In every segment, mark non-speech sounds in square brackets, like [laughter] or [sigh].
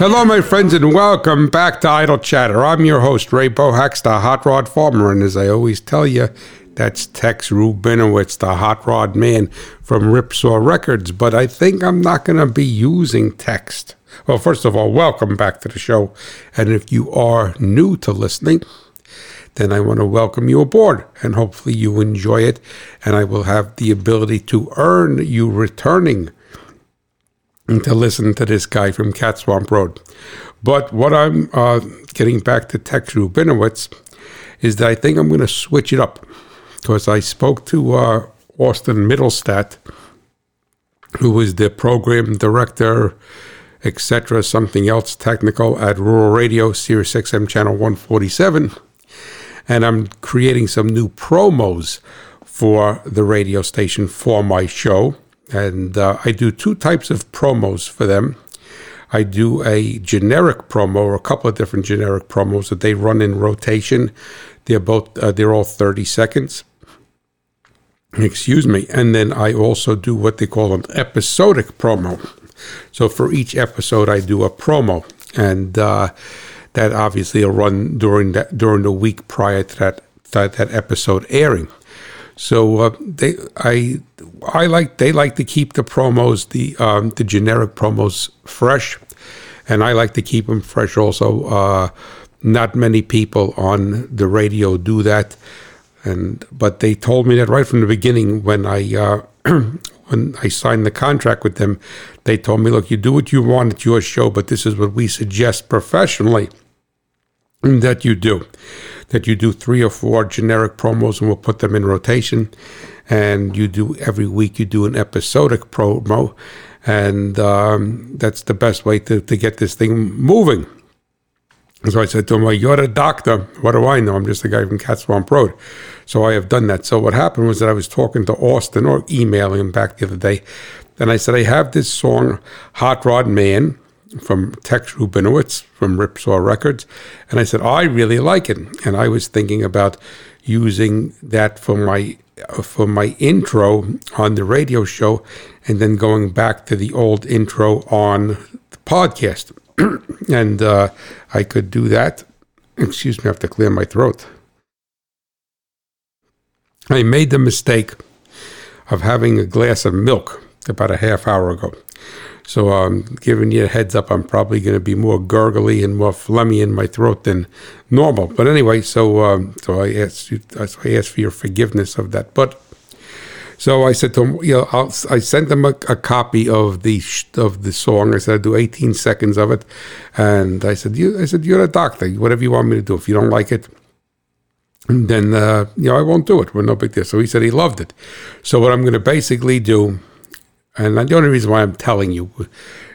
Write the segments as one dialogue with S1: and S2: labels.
S1: Hello, my friends, and welcome back to Idle Chatter. I'm your host, Ray Bohacz, the Hot Rod Farmer, and as I always tell you, that's Tex Rubinowitz, the Hot Rod Man from Ripsaw Records. But I think I'm not going to be using text. Well, first of all, welcome back to the show. And if you are new to listening, then I want to welcome you aboard and hopefully you enjoy it. And I will have the ability to earn you returning to listen to this guy from Cat Swamp Road. But what I'm uh, getting back to Tex Rubinowitz is that I think I'm going to switch it up because I spoke to uh, Austin Mittelstadt, who was the program director, etc., something else technical at Rural Radio, Sirius XM channel 147. And I'm creating some new promos for the radio station for my show. And uh, I do two types of promos for them. I do a generic promo or a couple of different generic promos that they run in rotation. They're both uh, they're all 30 seconds. Excuse me. And then I also do what they call an episodic promo. So for each episode, I do a promo, and uh, that obviously will run during that during the week prior to that that, that episode airing. So uh, they, I, I like they like to keep the promos, the um, the generic promos fresh, and I like to keep them fresh. Also, uh, not many people on the radio do that, and but they told me that right from the beginning when I. Uh, [clears throat] when I signed the contract with them, they told me, look, you do what you want at your show, but this is what we suggest professionally that you do that you do three or four generic promos and we'll put them in rotation and you do every week you do an episodic promo and um, that's the best way to, to get this thing moving so I said to him, well, you're a doctor. What do I know? I'm just a guy from Cat Swamp Road. So I have done that. So what happened was that I was talking to Austin or emailing him back the other day. And I said, I have this song, Hot Rod Man, from Tex Rubinowitz from Ripsaw Records. And I said, I really like it. And I was thinking about using that for my for my intro on the radio show and then going back to the old intro on the podcast. [clears throat] and uh, I could do that. Excuse me, I have to clear my throat. I made the mistake of having a glass of milk about a half hour ago. So I'm giving you a heads up. I'm probably going to be more gurgly and more phlegmy in my throat than normal. But anyway, so um, so I asked you, I asked for your forgiveness of that. But so I said to him, you know, I'll, i sent him a, a, copy of the of the song. I said I'd do 18 seconds of it, and I said, you, I said you're a doctor. Whatever you want me to do. If you don't like it, then uh, you know I won't do it. We're no big deal. So he said he loved it. So what I'm going to basically do and the only reason why I'm telling you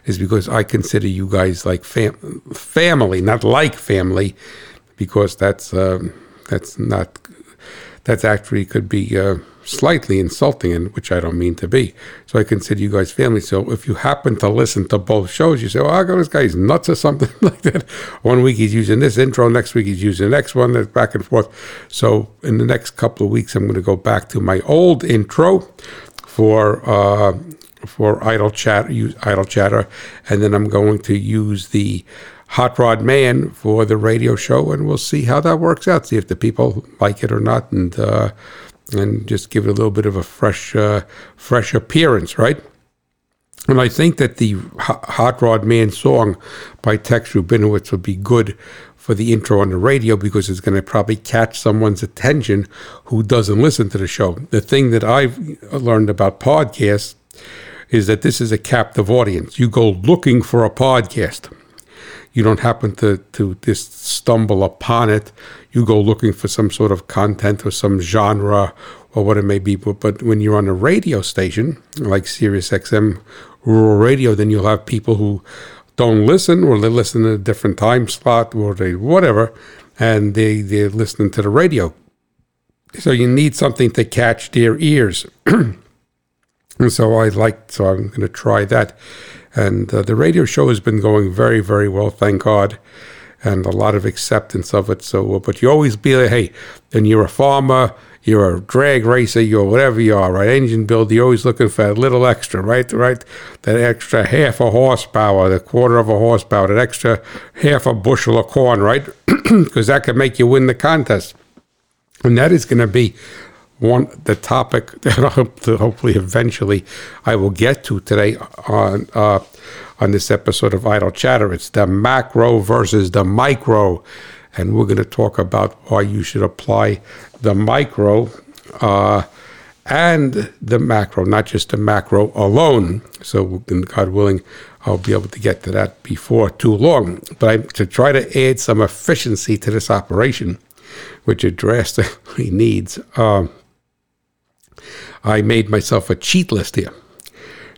S1: is because I consider you guys like fam- family, not like family, because that's um, that's not that's actually could be uh, slightly insulting, and which I don't mean to be. So I consider you guys family. So if you happen to listen to both shows, you say, "Oh, I got this guy's nuts" or something [laughs] like that. One week he's using this intro, next week he's using the next one. That's back and forth. So in the next couple of weeks, I'm going to go back to my old intro for. Uh, for idle chat, use idle chatter, and then I'm going to use the Hot Rod Man for the radio show, and we'll see how that works out. See if the people like it or not, and uh, and just give it a little bit of a fresh uh, fresh appearance, right? And I think that the Hot Rod Man song by Tex Rubinowitz would be good for the intro on the radio because it's going to probably catch someone's attention who doesn't listen to the show. The thing that I've learned about podcasts is that this is a captive audience. You go looking for a podcast. You don't happen to, to just stumble upon it. You go looking for some sort of content or some genre or what it may be. But, but when you're on a radio station like Sirius XM rural radio, then you'll have people who don't listen or they listen at a different time slot or they whatever, and they, they're listening to the radio. So you need something to catch their ears. [clears throat] And so I like, so I'm going to try that. And uh, the radio show has been going very, very well, thank God, and a lot of acceptance of it. So, uh, but you always be like, hey, and you're a farmer, you're a drag racer, you're whatever you are, right? Engine builder, you're always looking for a little extra, right? Right? That extra half a horsepower, the quarter of a horsepower, that extra half a bushel of corn, right? [clears throat] Because that could make you win the contest. And that is going to be one the topic [laughs] that I hope to hopefully eventually I will get to today on uh, on this episode of Idle Chatter. It's the macro versus the micro, and we're going to talk about why you should apply the micro uh, and the macro, not just the macro alone. So, God willing, I'll be able to get to that before too long. But I, to try to add some efficiency to this operation, which it drastically [laughs] needs. Um, I made myself a cheat list here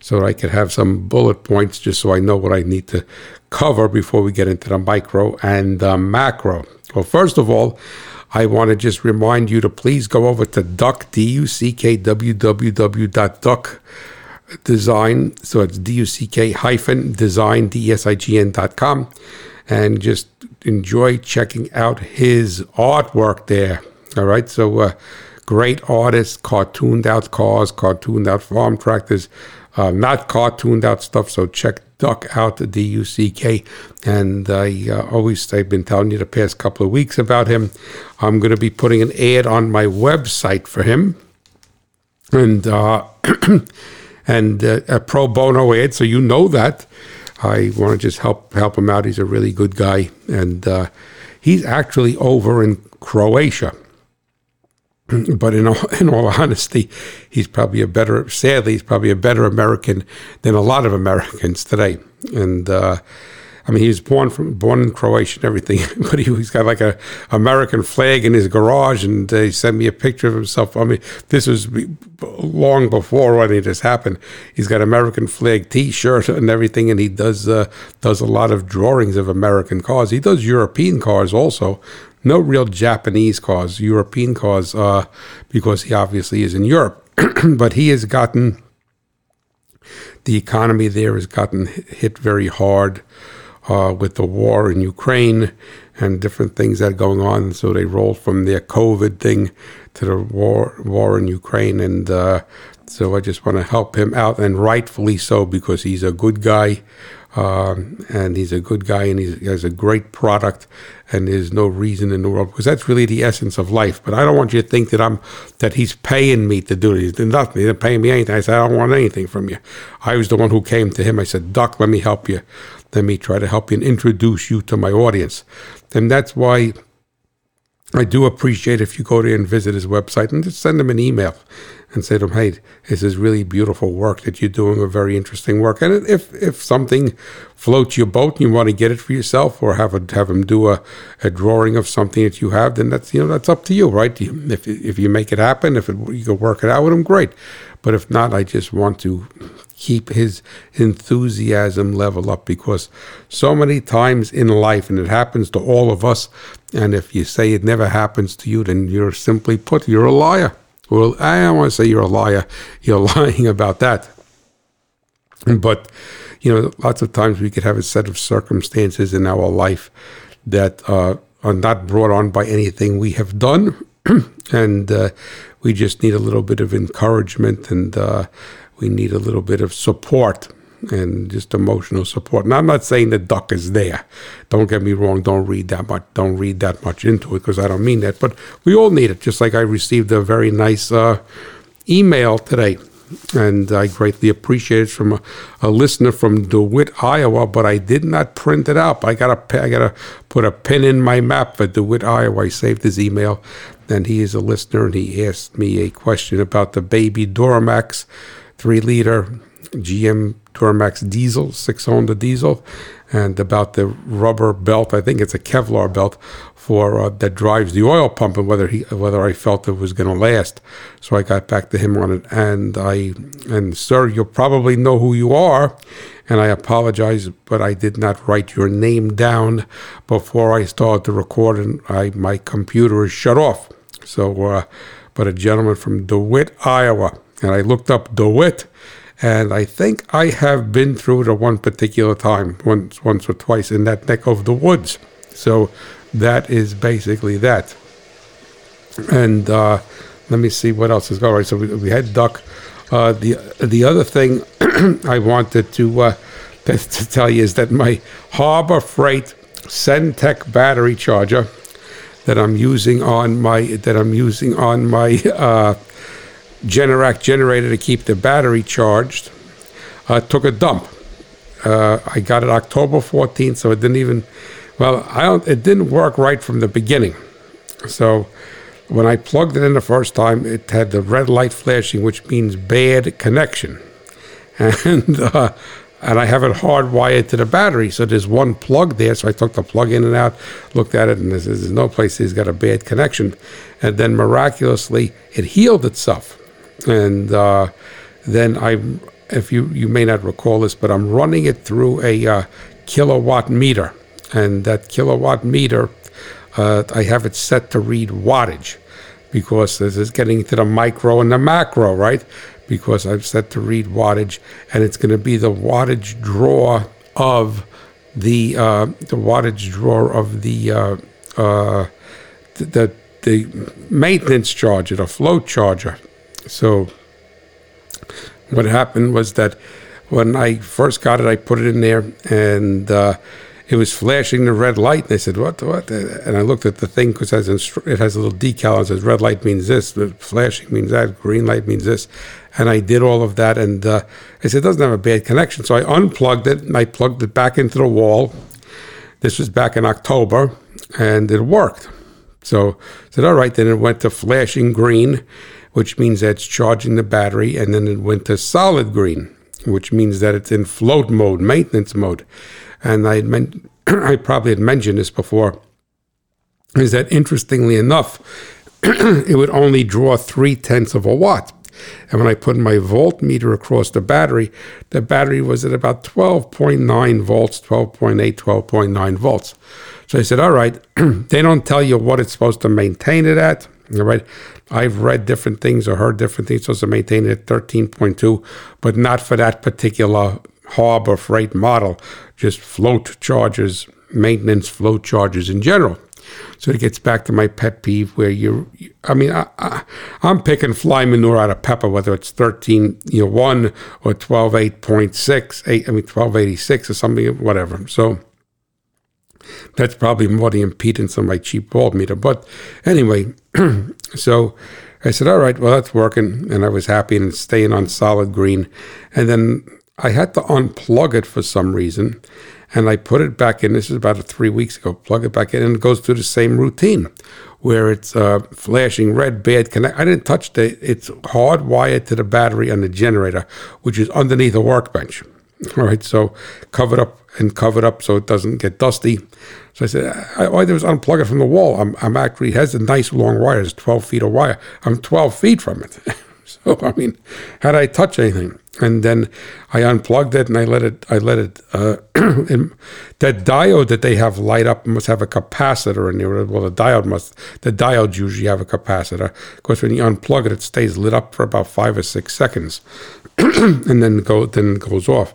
S1: so I could have some bullet points just so I know what I need to cover before we get into the micro and the macro. Well, first of all, I want to just remind you to please go over to duck, D U C K W W W dot D-U-C-K, design. So it's D-U-C-K hyphen design, D-S-I-G-N dot com. And just enjoy checking out his artwork there. All right. So, uh, great artists, cartooned out cars, cartooned out farm tractors, uh, not cartooned out stuff. So check Duck out, the D U C K. And I uh, always, I've been telling you the past couple of weeks about him. I'm going to be putting an ad on my website for him. And, uh, [clears throat] and uh, a pro bono ad, so you know that. I want to just help help him out. He's a really good guy, and uh, he's actually over in Croatia. [clears throat] but in all, [laughs] in all honesty, he's probably a better, sadly, he's probably a better American than a lot of Americans today. And uh, I mean, he was born from born in Croatia and everything, [laughs] but he, has got like a American flag in his garage, and uh, he sent me a picture of himself. I mean, this was long before any of this happened. He's got American flag T-shirt [laughs] and everything, and he does uh, does a lot of drawings of American cars. He does European cars also, no real Japanese cause, European cause, uh, because he obviously is in Europe. [clears throat] but he has gotten the economy there has gotten hit very hard uh, with the war in Ukraine and different things that are going on. So they rolled from their COVID thing to the war war in Ukraine, and uh, so I just want to help him out, and rightfully so because he's a good guy. Um, and he's a good guy and he has a great product and there's no reason in the world because that's really the essence of life. But i don't want you to think that i'm that he's paying me to do done nothing. He's didn't pay me anything. I said i don't want anything from you. I was the one who came to him. I said duck let me help you. Let me try to help you and introduce you to my audience. And that's why I do appreciate if you go there and visit his website and just send him an email and say to him, "Hey, this is really beautiful work that you're doing, a very interesting work." And if if something floats your boat and you want to get it for yourself, or have a, have him do a, a drawing of something that you have, then that's you know that's up to you, right? If if you make it happen, if it, you can work it out with him, great. But if not, I just want to keep his enthusiasm level up because so many times in life, and it happens to all of us, and if you say it never happens to you, then you're simply put, you're a liar. Well, I don't want to say you're a liar, you're [laughs] lying about that. But, you know, lots of times we could have a set of circumstances in our life that uh, are not brought on by anything we have done. [clears throat] and uh, we just need a little bit of encouragement and uh, we need a little bit of support and just emotional support. And I'm not saying the duck is there. Don't get me wrong. Don't read that much. Don't read that much into it because I don't mean that. But we all need it. Just like I received a very nice uh, email today, and I greatly appreciate it from a, a, listener from DeWitt, Iowa. But I did not print it out. I got to I got to put a pin in my map for DeWitt, Iowa. I saved his email, and he is a listener, and he asked me a question about the baby Duramax three liter GM Duramax diesel, six cylinder diesel, and about the rubber belt. I think it's a Kevlar belt for uh, that drives the oil pump, and whether he whether I felt it was going to last. So I got back to him on it, and I and sir, you'll probably know who you are, and I apologize, but I did not write your name down before I started to record, and I my computer is shut off. So, uh, but a gentleman from DeWitt, Iowa and I looked up DeWitt, and I think I have been through it at one particular time, once, once or twice in that neck of the woods. So that is basically that. And uh, let me see what else is going. Right, so we, we had duck. Uh, the the other thing [clears throat] I wanted to, uh, [laughs] to to tell you is that my Harbor Freight Centech battery charger that I'm using on my that I'm using on my [laughs] uh, Generac generator to keep the battery charged uh, took a dump. Uh, I got it October 14th, so it didn't even. Well, I don't. It didn't work right from the beginning. So when I plugged it in the first time, it had the red light flashing, which means bad connection, [laughs] and uh, and I have it hardwired to the battery. So there's one plug there. So I took the plug in and out, looked at it, and there's, there's no place he's got a bad connection. And then miraculously, it healed itself. And uh, then I, if you you may not recall this, but I'm running it through a uh, kilowatt meter, and that kilowatt meter, uh, I have it set to read wattage because this is getting to the micro and the macro, right? Because I've set to read wattage, and it's going to be the wattage draw of the uh, the wattage draw of the uh, uh, the the maintenance charger, the float charger. So what happened was that when I first got it, I put it in there, and uh, it was flashing the red light. And I said, "What? What?" And I looked at the thing because it has a little decal and says red light means this, flashing means that, green light means this. And I did all of that, and uh, I said it doesn't have a bad connection. So I unplugged it and I plugged it back into the wall. This was back in October, and it worked. So I said, "All right." Then it went to flashing green, which means that it's charging the battery, and then it went to solid green, which means that it's in float mode, maintenance mode and I had men- [clears throat] I probably had mentioned this before, is that interestingly enough, [clears throat] it would only draw three tenths of a watt. And when I put my voltmeter across the battery, the battery was at about 12.9 volts, 12.8, 12.9 volts. So I said, all right, [clears throat] they don't tell you what it's supposed to maintain it at. All right. I've read different things or heard different things. Supposed to maintain it at 13.2, but not for that particular harbor freight model just float charges, maintenance float charges in general. So it gets back to my pet peeve where you, I mean, I, I, am picking fly manure out of pepper, whether it's 13, you know, 1 or 12.8.6, 8, I mean, 1286 or something, whatever. So that's probably more the impedance on my cheap voltmeter. But anyway, [clears throat] so I said, all right, well, that's working. And I was happy and staying on solid green. And then I had to unplug it for some reason, and I put it back in. This is about three weeks ago. Plug it back in, and it goes through the same routine, where it's uh, flashing red, bad connect. I didn't touch the. It's hardwired to the battery on the generator, which is underneath a workbench. All right, so cover it up and cover it up so it doesn't get dusty. So I said, all I did was unplug it from the wall. I'm, I'm actually it has a nice long wire. It's 12 feet of wire. I'm 12 feet from it. [laughs] so I mean, had I touch anything? and then I unplugged it and I let it. I let it. Uh, [clears throat] that diode that they have light up must have a capacitor in there. Well, the diode must. The diodes usually have a capacitor. Of course, when you unplug it, it stays lit up for about five or six seconds, [clears throat] and then go then goes off.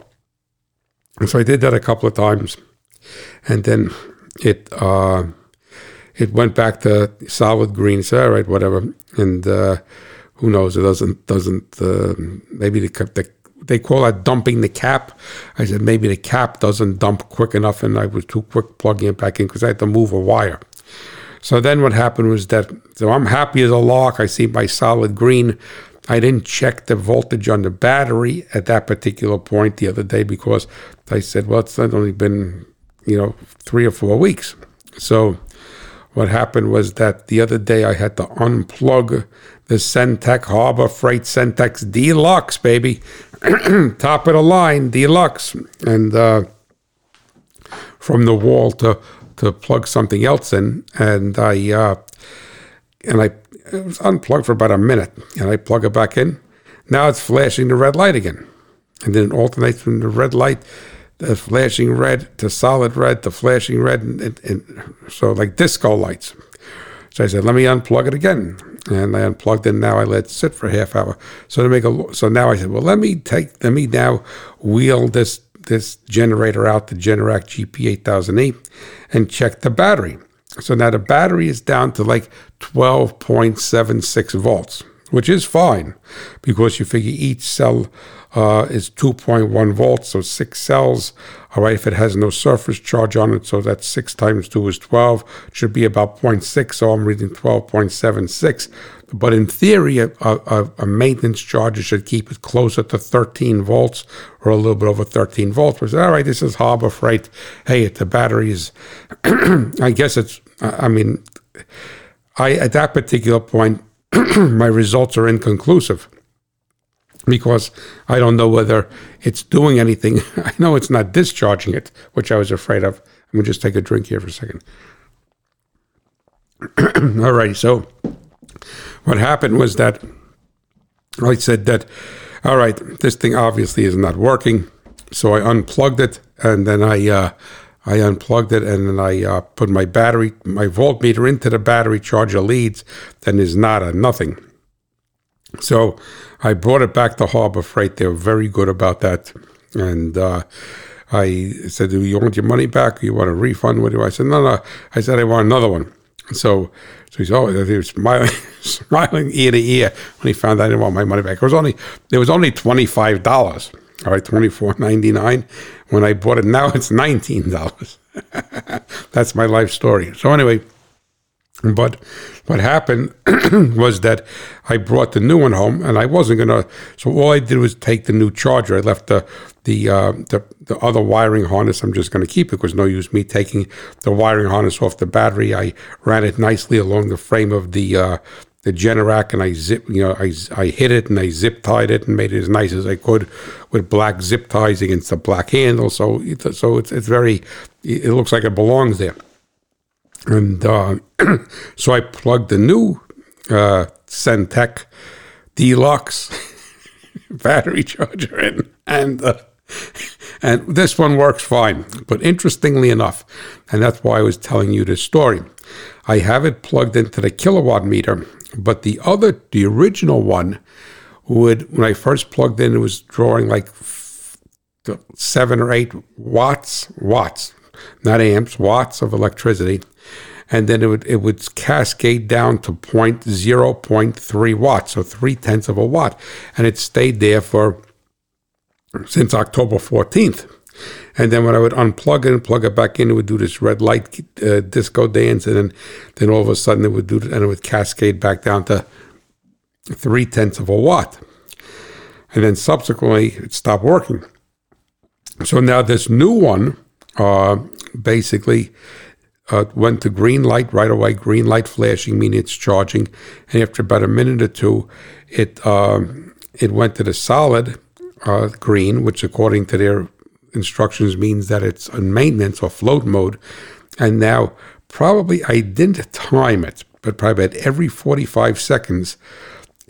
S1: And so I did that a couple of times, and then it. Uh, it went back to solid green. So all right, whatever, and. Uh, who knows? It doesn't doesn't uh, maybe the, the they call that dumping the cap. I said maybe the cap doesn't dump quick enough, and I was too quick plugging it back in because I had to move a wire. So then what happened was that so I'm happy as a lark. I see my solid green. I didn't check the voltage on the battery at that particular point the other day because I said, well, it's only been you know three or four weeks. So what happened was that the other day I had to unplug the Centech Harbor Freight Centex Deluxe, baby. [clears throat] Top of the line, Deluxe. And uh, from the wall to, to plug something else in. And I, uh, and I, it was unplugged for about a minute. And I plug it back in. Now it's flashing the red light again. And then it alternates from the red light the flashing red to solid red to flashing red, and, and, and, so like disco lights. So I said, let me unplug it again and I unplugged it. now I let it sit for a half hour. So to make a so now I said, well, let me take let me now wheel this this generator out, the Generac GP8000E, and check the battery. So now the battery is down to like 12.76 volts, which is fine because you figure each cell uh, is 2.1 volts, so six cells. All right, if it has no surface charge on it, so that's six times two is 12, should be about 0.6, so I'm reading 12.76. But in theory, a, a, a, maintenance charger should keep it closer to 13 volts or a little bit over 13 volts. But all right, this is Harbor Freight. Hey, the battery is, [clears throat] I guess it's, I mean, I at that particular point, [clears throat] my results are inconclusive because I don't know whether it's doing anything. [laughs] I know it's not discharging it, which I was afraid of. Let me just take a drink here for a second. [clears throat] All right, so what happened was that I said that, all right, this thing obviously is not working. So I unplugged it and then I uh, I unplugged it and then I uh, put my battery, my voltmeter into the battery charger leads. Then there's a nothing. So I brought it back to Harbor Freight. They were very good about that. And uh, I said, Do you want your money back? You want a refund? What do I said? No, no. I said, I want another one. So, so he's oh, he was smiling, [laughs] smiling ear to ear when he found I didn't want my money back. It was only, it was only twenty five dollars. All right, twenty four ninety nine when I bought it. Now it's nineteen dollars. [laughs] That's my life story. So anyway, but what happened [clears throat] was that I brought the new one home, and I wasn't gonna. So all I did was take the new charger. I left the the uh, the, the other wiring harness. I'm just gonna keep it because no use me taking the wiring harness off the battery. I ran it nicely along the frame of the uh, the Generac, and I zip, you know, I I hit it and I zip tied it and made it as nice as I could with black zip ties against the black handle. So so it's it's very, it looks like it belongs there. And uh, [clears throat] so I plugged the new uh, Centech Deluxe [laughs] battery charger in, and uh, and this one works fine. But interestingly enough, and that's why I was telling you this story, I have it plugged into the kilowatt meter, but the other, the original one, would when I first plugged in, it was drawing like seven or eight watts, watts, not amps, watts of electricity and then it would it would cascade down to point zero point three watts, so three tenths of a watt, and it stayed there for since October fourteenth. And then when I would unplug it and plug it back in, it would do this red light uh, disco dance, and then then all of a sudden it would do and it would cascade back down to three tenths of a watt, and then subsequently it stopped working. So now this new one, uh, basically uh, went to green light right away, green light flashing, meaning it's charging. And after about a minute or two, it um, it went to the solid uh, green, which according to their instructions means that it's on maintenance or float mode. And now, probably I didn't time it, but probably at every 45 seconds,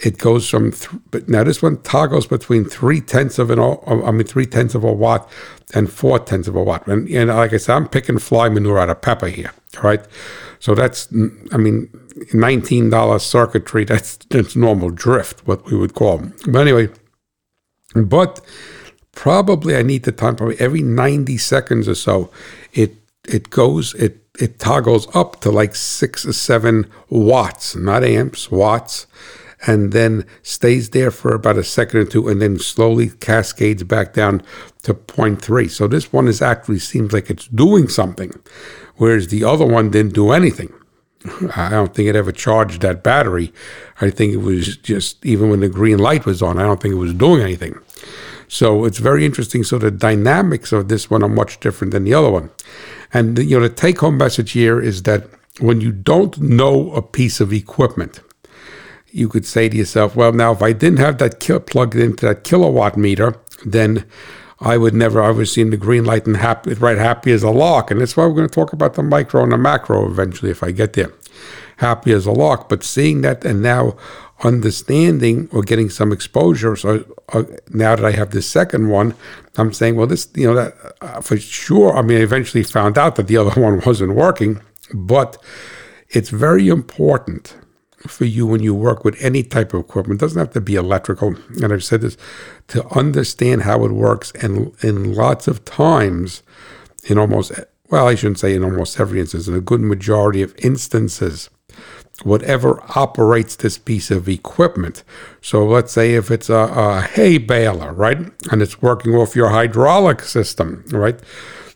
S1: it goes from th- but now this one toggles between three tenths of an I mean three tenths of a watt and four tenths of a watt. And, and like I said, I'm picking fly manure out of pepper here. All right, So that's I mean nineteen dollar circuitry. That's that's normal drift, what we would call. But anyway, but probably I need the time probably every ninety seconds or so. It it goes it it toggles up to like six or seven watts, not amps, watts and then stays there for about a second or two and then slowly cascades back down to 0.3. So this one is actually seems like it's doing something, whereas the other one didn't do anything. I don't think it ever charged that battery. I think it was just, even when the green light was on, I don't think it was doing anything. So it's very interesting. So the dynamics of this one are much different than the other one. And you know, the take home message here is that when you don't know a piece of equipment, you could say to yourself, well, now if I didn't have that kil- plugged into that kilowatt meter, then I would never, I would the green light and happy, right happy as a lark. And that's why we're going to talk about the micro and the macro eventually if I get there. Happy as a lark. But seeing that and now understanding or getting some exposure. So uh, now that I have this second one, I'm saying, well, this, you know, that uh, for sure. I mean, I eventually found out that the other [laughs] one wasn't working, but it's very important for you when you work with any type of equipment. It doesn't have to be electrical. And I've said this to understand how it works. And in lots of times, in almost well, I shouldn't say in almost every instance, in a good majority of instances, whatever operates this piece of equipment. So let's say if it's a, a hay baler, right, and it's working off your hydraulic system, right,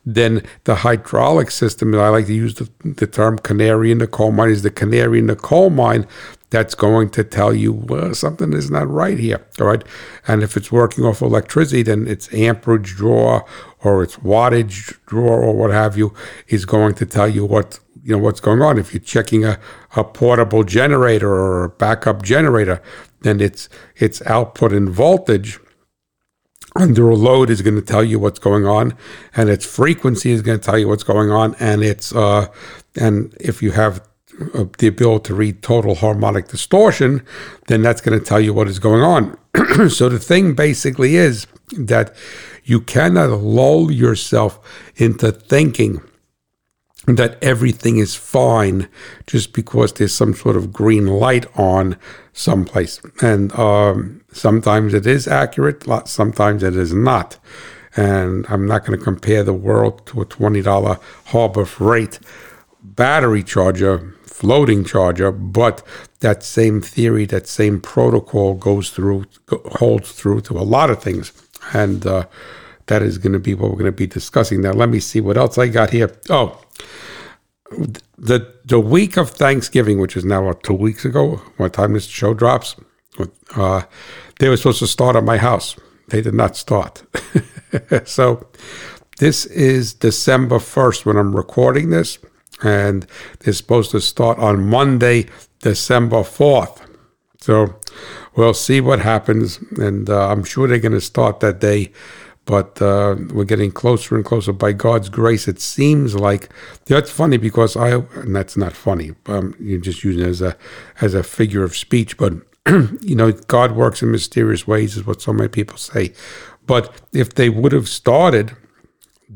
S1: then the hydraulic system, I like to use the, the term canary in the coal mine, is the canary in the coal mine that's going to tell you well, something is not right here. All right. And if it's working off electricity, then its amperage draw or its wattage draw or what have you is going to tell you what you know what's going on. If you're checking a, a portable generator or a backup generator, then its its output in voltage under a load is going to tell you what's going on, and its frequency is going to tell you what's going on, and it's uh, and if you have uh, the ability to read total harmonic distortion, then that's going to tell you what is going on. [clears throat] so the thing basically is that you cannot lull yourself into thinking that everything is fine just because there's some sort of green light on someplace. And um, sometimes it is accurate, sometimes it is not. And I'm not going to compare the world to a $20 Harbor Freight battery charger, floating charger, but that same theory, that same protocol goes through, holds through to a lot of things. And uh, that is going to be what we're going to be discussing. Now, let me see what else I got here. Oh, the the week of Thanksgiving, which is now two weeks ago, what time this show drops, uh, they were supposed to start at my house. They did not start. [laughs] so this is December 1st when I'm recording this, and they're supposed to start on Monday, December 4th. So we'll see what happens, and uh, I'm sure they're going to start that day but uh, we're getting closer and closer. By God's grace, it seems like that's funny because I, and that's not funny. Um, you're just using it as a as a figure of speech, but [clears throat] you know, God works in mysterious ways, is what so many people say. But if they would have started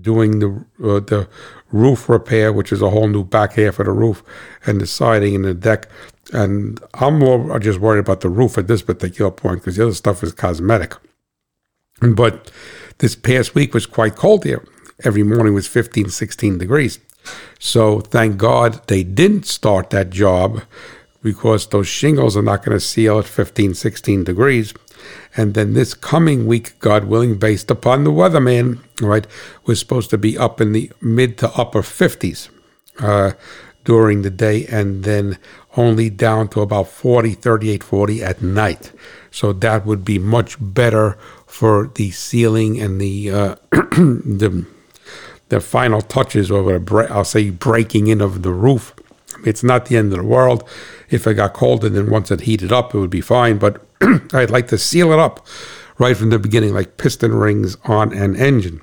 S1: doing the uh, the roof repair, which is a whole new back half of the roof, and the siding and the deck, and I'm more just worried about the roof at this particular point because the other stuff is cosmetic. But this past week was quite cold here. Every morning was 15, 16 degrees. So thank God they didn't start that job because those shingles are not going to seal at 15, 16 degrees. And then this coming week, God willing, based upon the weatherman, right, was supposed to be up in the mid to upper 50s uh, during the day and then only down to about 40, 38, 40 at night. So that would be much better for the ceiling and the uh, [clears throat] the the final touches or i I'll say breaking in of the roof. It's not the end of the world. If it got cold and then once it heated up, it would be fine. But [clears throat] I'd like to seal it up right from the beginning, like piston rings on an engine.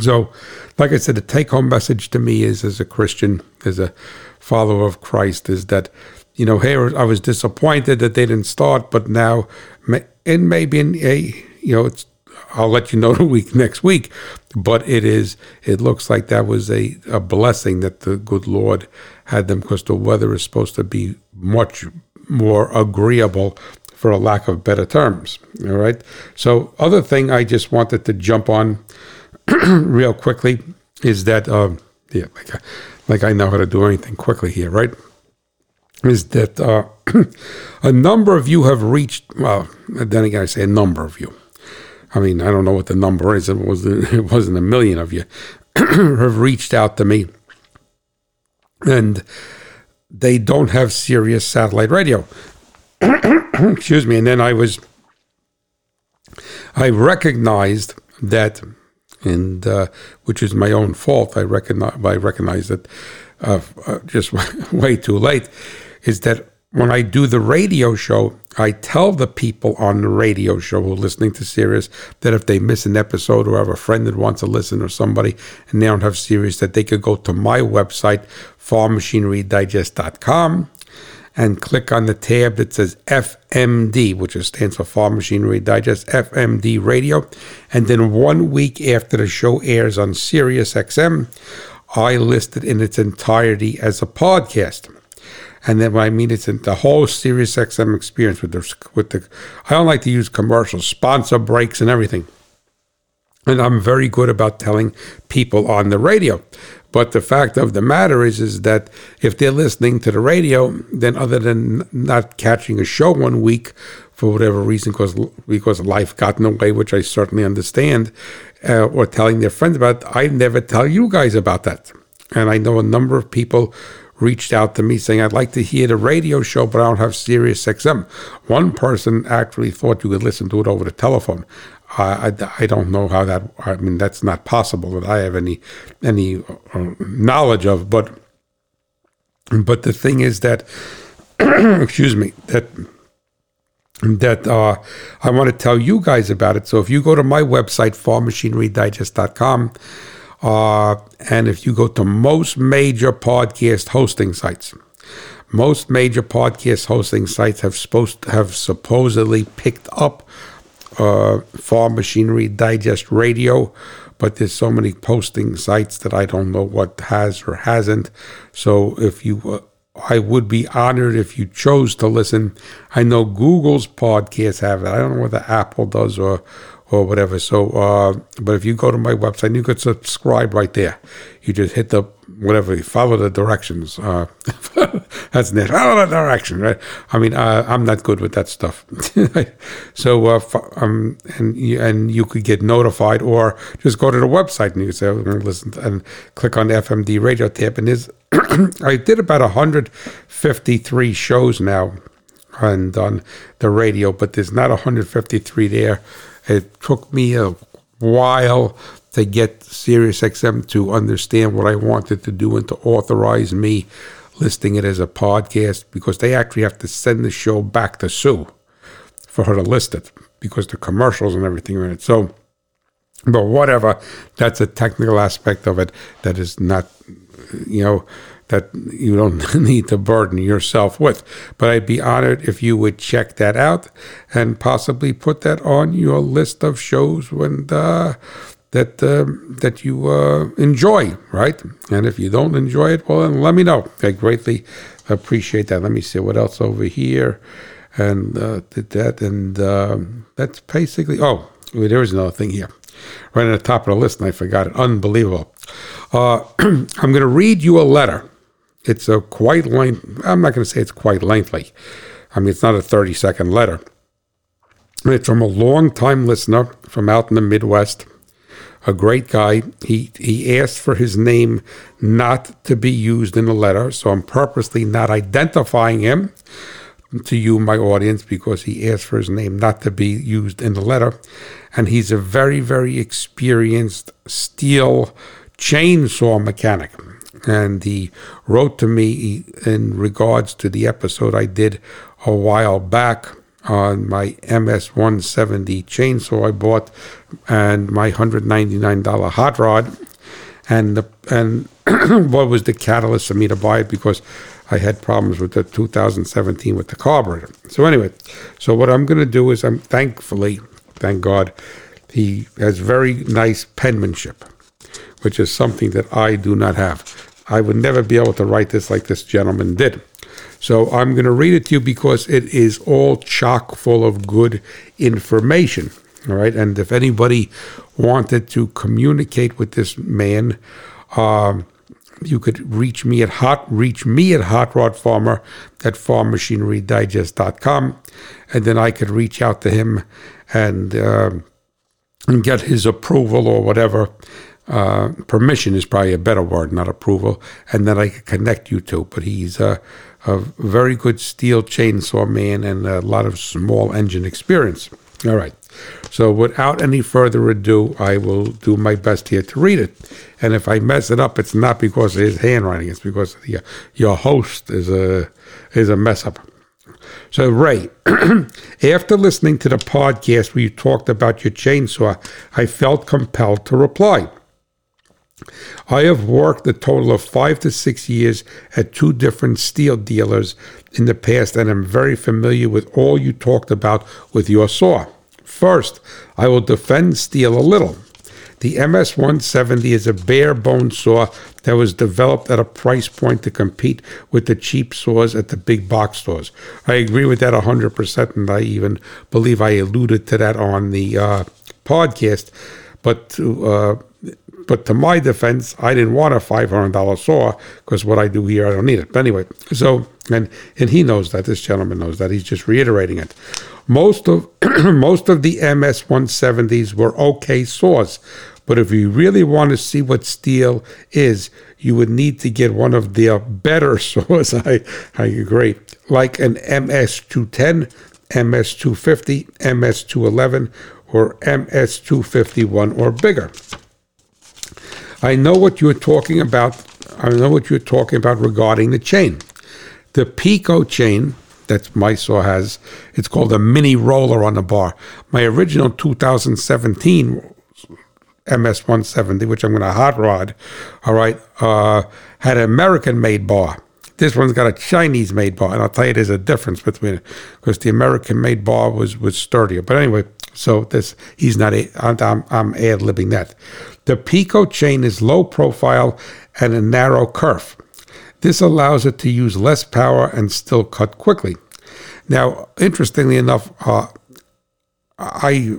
S1: So, like I said, the take home message to me is as a Christian, as a follower of Christ, is that, you know, here I was disappointed that they didn't start, but now, and maybe in a you know, it's I'll let you know [laughs] the week next week. But it is it looks like that was a, a blessing that the good Lord had them because the weather is supposed to be much more agreeable for a lack of better terms. All right. So other thing I just wanted to jump on [clears throat] real quickly is that uh, yeah, like, like I know how to do anything quickly here, right? Is that uh, [clears throat] a number of you have reached? Well, then again, I say a number of you I mean, I don't know what the number is. It was [laughs] it wasn't a million of you [clears throat] have reached out to me, and they don't have Sirius satellite radio. [clears throat] Excuse me. And then I was, I recognized that, and uh, which is my own fault. I recognize I recognize that uh, uh, just [laughs] way too late. Is that when I do the radio show, I tell the people on the radio show who are listening to Sirius that if they miss an episode or have a friend that wants to listen or somebody and they don't have Sirius, that they could go to my website, farmmachinerydigest.com, and click on the tab that says FMD, which stands for Farm Machinery Digest, FMD Radio. And then one week after the show airs on Sirius XM, I list it in its entirety as a podcast. And then what I mean it's the whole Sirius XM experience with the with the I don't like to use commercials, sponsor breaks and everything. And I'm very good about telling people on the radio. But the fact of the matter is, is that if they're listening to the radio, then other than not catching a show one week for whatever reason, because because life got in the way, which I certainly understand, uh, or telling their friends about, I never tell you guys about that. And I know a number of people reached out to me saying, I'd like to hear the radio show, but I don't have Sirius XM. One person actually thought you could listen to it over the telephone. I, I, don't know how that. I mean, that's not possible that I have any any uh, knowledge of. But but the thing is that, [clears throat] excuse me, that that uh, I want to tell you guys about it. So if you go to my website, farmmachinerydigest.com, uh, and if you go to most major podcast hosting sites, most major podcast hosting sites have supposed have supposedly picked up uh, Farm Machinery Digest Radio, but there's so many posting sites that I don't know what has or hasn't. So if you, uh, I would be honored if you chose to listen. I know Google's podcasts have it. I don't know whether Apple does or or whatever. So, uh, but if you go to my website, you could subscribe right there. You just hit the whatever, follow the directions. Uh, [laughs] that's it. Follow the direction, right? I mean, uh, I'm not good with that stuff. [laughs] so, uh, um, and you, and you could get notified, or just go to the website and you can say, listen and click on the FMD radio tab. And there's, [clears throat] I did about 153 shows now and on the radio, but there's not 153 there it took me a while to get SiriusXM to understand what I wanted to do and to authorize me listing it as a podcast because they actually have to send the show back to Sue for her to list it because the commercials and everything are in it. So, but whatever, that's a technical aspect of it that is not, you know, that you don't [laughs] need to burden yourself with. But I'd be honored if you would check that out and possibly put that on your list of shows when uh, that uh, that you uh, enjoy, right? And if you don't enjoy it, well, then let me know. I greatly appreciate that. Let me see what else over here, and uh, did that, and um, that's basically. Oh, there is another thing here, right at the top of the list, and I forgot it. Unbelievable. Uh, [clears throat] I'm going to read you a letter it's a quite length. I'm not going to say it's quite lengthy. I mean, it's not a 30 second letter. It's from a long-time listener from out in the Midwest, a great guy. He he asked for his name not to be used in the letter, so I'm purposely not identifying him to you, my audience, because he asked for his name not to be used in the letter. And he's a very, very experienced Stihl chainsaw mechanic and he wrote to me in regards to the episode I did a while back on my MS 170 chainsaw I bought and my $199 hot rod. And the, and [clears throat] what was the catalyst for me to buy it? Because I had problems with the 2017 with the carburetor. So anyway, so what I'm going to do is I'm thankfully, thank God, he has very nice penmanship, which is something that I do not have. I would never be able to write this like this gentleman did. So I'm going to read it to you because it is all chock full of good information. All right. And if anybody wanted to communicate with this man, um, you could reach me at hot reach me at hot rod farmer at farmmachinerydigest.com and then I could reach out to him and uh, and get his approval or whatever uh, permission is probably a better word, not approval, and that I could connect you to. But he's a, a very good Stihl chainsaw man and a lot of small engine experience. All right. So without any further ado, I will do my best here to read it. And if I mess it up, it's not because of his handwriting; it's because the, your host is a is a mess up. So Ray, [clears throat] after listening to the podcast where you talked about your chainsaw, I felt compelled to reply. I have worked a total of five to six years at two different Stihl dealers in the past and am very familiar with all you talked about with your saw. First, I will defend Stihl a little. The MS 170 is a bare bone saw that was developed at a price point to compete with the cheap saws at the big box stores. I agree with that 100%, and I even believe I alluded to that on the uh, podcast. But to, uh, But to my defense, I didn't want a $500 saw because what I do here, I don't need it. But anyway, so, and, and he knows that, this gentleman knows that. He's just reiterating it. Most of, [clears throat] most of the MS 170s were okay saws. But if you really want to see what Stihl is, you would need to get one of the better [laughs] saws. I, I agree. Like an MS 210, MS 250, MS 211, or MS 251 or bigger. I know what you're talking about. I know what you're talking about regarding the chain. The Pico chain that my saw has, it's called a mini roller on the bar. My original 2017 MS170, which I'm going to hot rod, all right, uh, had an American made bar. This one's got a Chinese made bar, and I'll tell you there's a difference between it because the American made bar was was sturdier. But anyway, so this he's not a, I'm, I'm ad libbing that. The Pico chain is low profile and a narrow kerf. This allows it to use less power and still cut quickly. Now, interestingly enough, uh, I,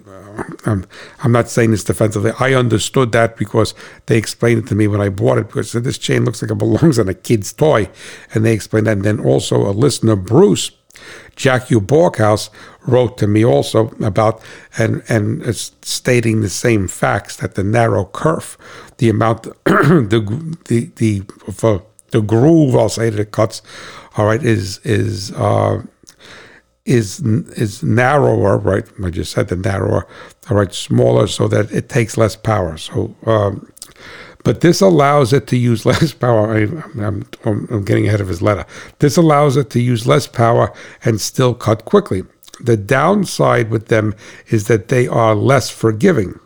S1: um, I'm not saying this defensively. I understood that because they explained it to me when I bought it. Because this chain looks like it belongs on a kid's toy, and they explained that. And then also a listener, Bruce, Jack U. Borkhouse, wrote to me also about and and stating the same facts that the narrow kerf, the amount, [clears throat] the the the for the groove, I'll say that it cuts, all right, is is. Uh, is is narrower, right? I just said the narrower, all right, smaller, so that it takes less power. So, um, but this allows it to use less power. I, am I'm, I'm getting ahead of his letter. This allows it to use less power and still cut quickly. The downside with them is that they are less forgiving.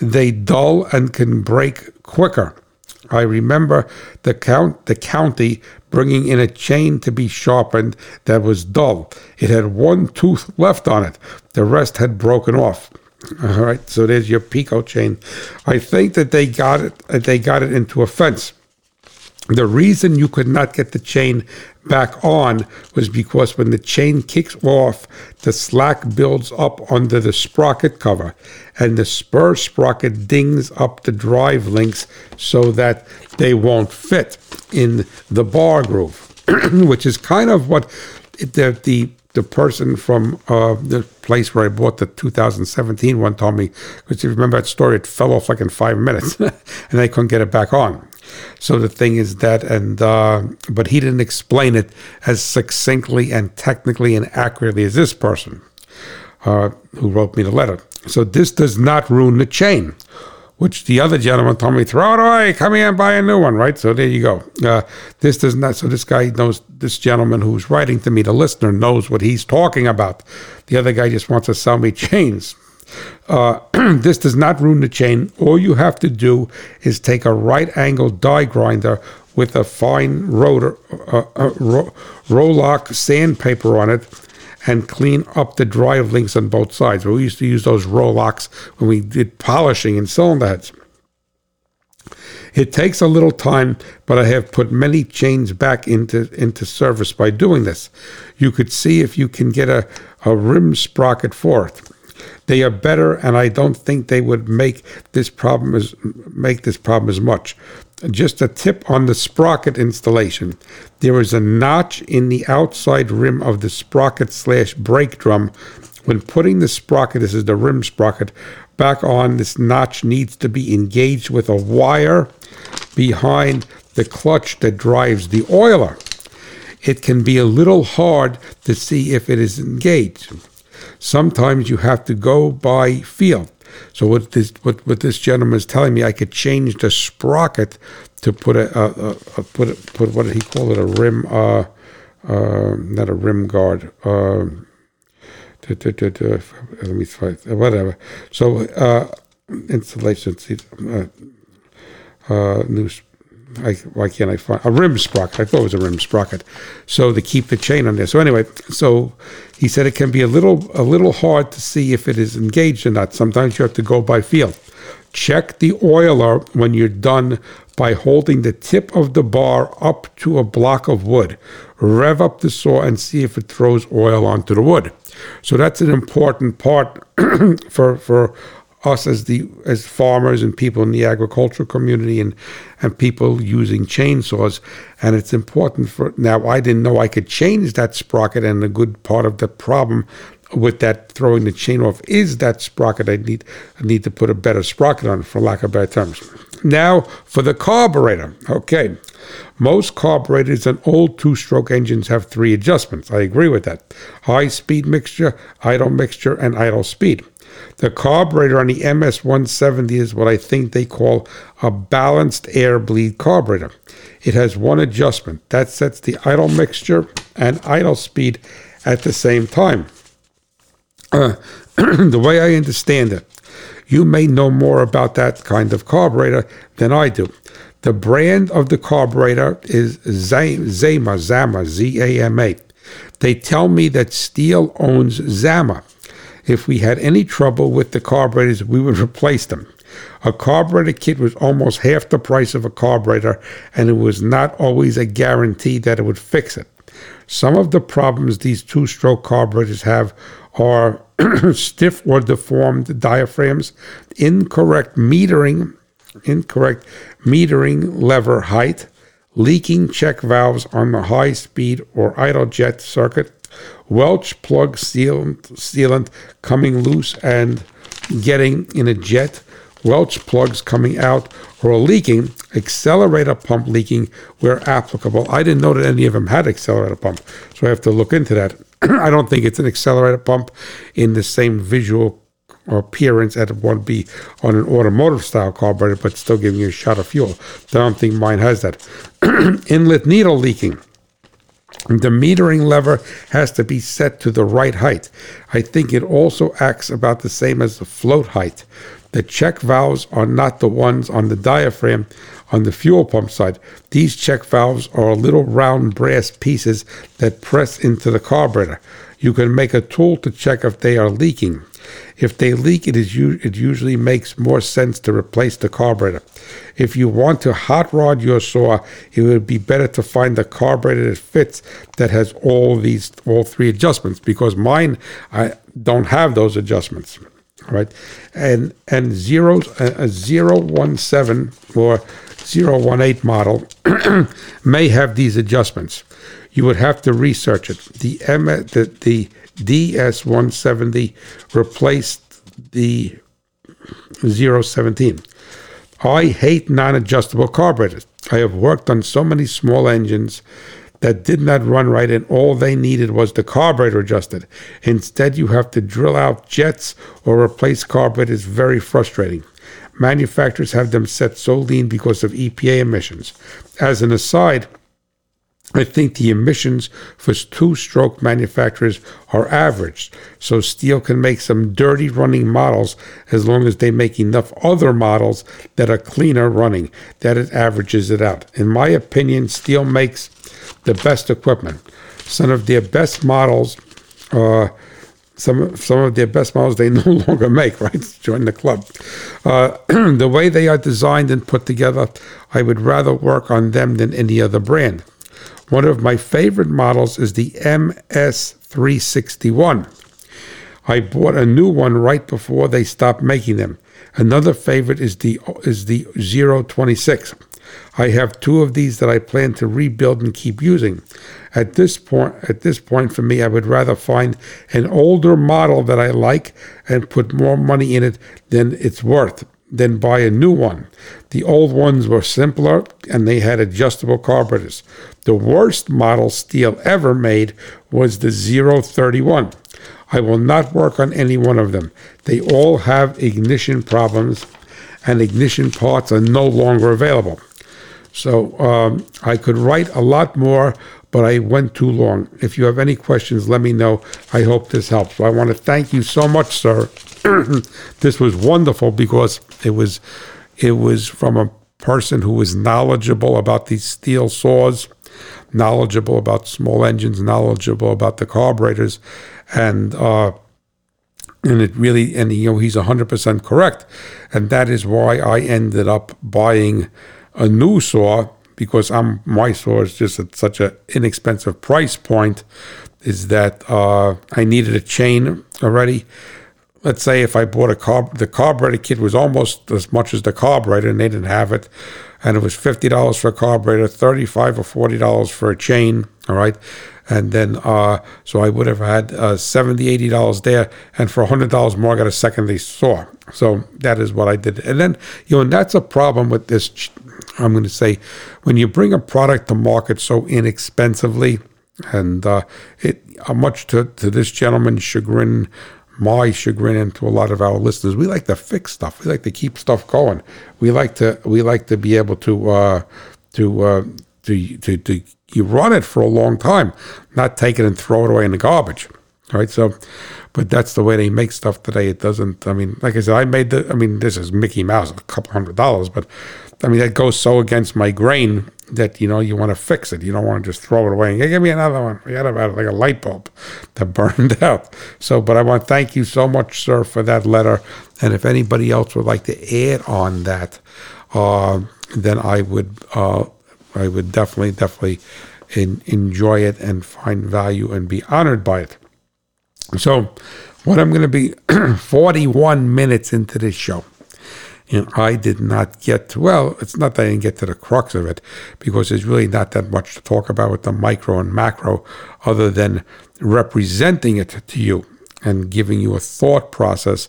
S1: They dull and can break quicker. I remember the count the county bringing in a chain to be sharpened that was dull. It had one tooth left on it. The rest had broken off. All right, so there's your Pico chain. I think that they got it. Uh, they got it into a fence. The reason you could not get the chain back on was because when the chain kicks off, the slack builds up under the sprocket cover, and the spur sprocket dings up the drive links so that they won't fit in the bar groove, [clears throat] which is kind of what the the the person from uh, the place where I bought the 2017 one told me, because you remember that story, it fell off like in five minutes, [laughs] and I couldn't get it back on. So the thing is that, and uh, but he didn't explain it as succinctly and technically and accurately as this person uh, who wrote me the letter. So this does not ruin the chain, which the other gentleman told me throw it away, come here and buy a new one, right? So there you go. Uh, this does not. So this guy knows. This gentleman who's writing to me, the listener, knows what he's talking about. The other guy just wants to sell me chains. Uh, [clears throat] this does not ruin the chain. All you have to do is take a right angle die grinder with a fine rotor, uh, uh, ro- Roloc sandpaper on it and clean up the drive links on both sides. We used to use those Rolocs when we did polishing in cylinder heads. It takes a little time, but I have put many chains back into, into service by doing this. You could see if you can get a, a rim sprocket for it. They are better, and I don't think they would make this problem as make this problem as much. Just a tip on the sprocket installation. There is a notch in the outside rim of the sprocket slash brake drum. When putting the sprocket, this is the rim sprocket, back on, this notch needs to be engaged with a wire behind the clutch that drives the oiler. It can be a little hard to see if it is engaged. Sometimes you have to go by feel. So what this what, what this gentleman is telling me, I could change the sprocket to put a, a, a, put a, put what did he call it a rim uh, uh, not a rim guard. Uh, let me find whatever. So uh, installation, uh, uh, new I, why can't I find a rim sprocket? I thought it was a rim sprocket. So to keep the chain on there. So anyway, so he said it can be a little a little hard to see if it is engaged or not. Sometimes you have to go by feel. Check the oiler when you're done by holding the tip of the bar up to a block of wood. Rev up the saw and see if it throws oil onto the wood. So that's an important part [clears throat] for for us as the as farmers and people in the agricultural community and and people using chainsaws. And it's important for now. I didn't know I could change that sprocket, and a good part of the problem with that throwing the chain off is that sprocket. I need I need to put a better sprocket on, for lack of better terms. Now for the carburetor. Okay, most carburetors and old two-stroke engines have three adjustments. I agree with that: high speed mixture, idle mixture, and idle speed. The carburetor on the MS170 is what I think they call a balanced air bleed carburetor. It has one adjustment that sets the idle mixture and idle speed at the same time. Uh, [clears throat] the way I understand it, you may know more about that kind of carburetor than I do. The brand of the carburetor is Zama, Zama, Z A M A. They tell me that Stihl owns Zama. If we had any trouble with the carburetors, we would replace them. A carburetor kit was almost half the price of a carburetor, and it was not always a guarantee that it would fix it. Some of the problems these two stroke carburetors have are [clears throat] stiff or deformed diaphragms, incorrect metering, incorrect metering lever height, leaking check valves on the high speed or idle jet circuit, Welch plug sealant, sealant coming loose and getting in a jet, Welch plugs coming out or leaking, accelerator pump leaking where applicable. I didn't know that any of them had accelerator pump, so I have to look into that. [clears throat] I don't think it's an accelerator pump in the same visual appearance as it would be on an automotive style carburetor, but still giving you a shot of fuel. I don't think mine has that. [clears throat] Inlet needle leaking. The metering lever has to be set to the right height. I think it also acts about the same as the float height. The check valves are not the ones on the diaphragm on the fuel pump side. These check valves are little round brass pieces that press into the carburetor. You can make a tool to check if they are leaking. If they leak, it, is, it usually makes more sense to replace the carburetor. If you want to hot rod your saw, it would be better to find a carburetor that fits that has all these all three adjustments because mine I don't have those adjustments. Right, and and zeros a, zero one seven or 018 model [clears throat] may have these adjustments. You would have to research it. The M, the, the DS170 replaced the 017. I hate non adjustable carburetors. I have worked on so many small engines that did not run right, and all they needed was the carburetor adjusted. Instead, you have to drill out jets or replace carburetors. Very frustrating. Manufacturers have them set so lean because of EPA emissions. As an aside, I think the emissions for two stroke manufacturers are averaged, so Stihl can make some dirty running models as long as they make enough other models that are cleaner running, that it averages it out. In my opinion, Stihl makes the best equipment. Some of their best models, uh, some some of their best models they [laughs] no longer make. Right, join the club. Uh, [clears throat] the way they are designed and put together, I would rather work on them than any other brand. One of my favorite models is the MS361. I bought a new one right before they stopped making them. Another favorite is the is the 026. I have two of these that I plan to rebuild and keep using. At this point at this point for me I would rather find an older model that I like and put more money in it than it's worth than buy a new one. The old ones were simpler and they had adjustable carburetors. The worst model Stihl ever made was the 031. I will not work on any one of them. They all have ignition problems and ignition parts are no longer available. So um, I could write a lot more, but I went too long. If you have any questions, let me know. I hope this helps. I want to thank you so much, sir. [clears throat] this was wonderful because it was it was from a person who was knowledgeable about these Stihl saws, knowledgeable about small engines, knowledgeable about the carburetors, and uh, and it really and you know he's hundred percent correct, and that is why I ended up buying a new saw because I'm my saw is just at such an inexpensive price point. Is that uh, I needed a chain already let's say if I bought a carb, the carburetor kit was almost as much as the carburetor, and they didn't have it, and it was fifty dollars for a carburetor, thirty-five or forty dollars for a chain. All right, and then uh, so I would have had uh, 70 80 dollars there, and for hundred dollars more, I got a secondary saw. So that is what I did, and then you know, and that's a problem with this. I'm going to say, when you bring a product to market so inexpensively, and uh, it uh, much to to this gentleman's chagrin, my chagrin and to a lot of our listeners, we like to fix stuff. We like to keep stuff going. We like to we like to be able to uh, to, uh, to to to you run it for a long time, not take it and throw it away in the garbage. Right. So, but that's the way they make stuff today. It doesn't. I mean, like I said, I made the. I mean, this is Mickey Mouse, a couple hundred dollars, but I mean that goes so against my grain that you know you want to fix it. You don't want to just throw it away and give me another one. Forget about it, like a light bulb [laughs] that burned [laughs] out. So, but I want to thank you so much, sir, for that letter. And if anybody else would like to add on that, uh, then I would uh, I would definitely definitely in, enjoy it and find value and be honored by it. So, what I'm going to be [clears throat] 41 minutes into this show and I did not get to, well, it's not that I didn't get to the crux of it because there's really not that much to talk about with the micro and macro other than representing it to you and giving you a thought process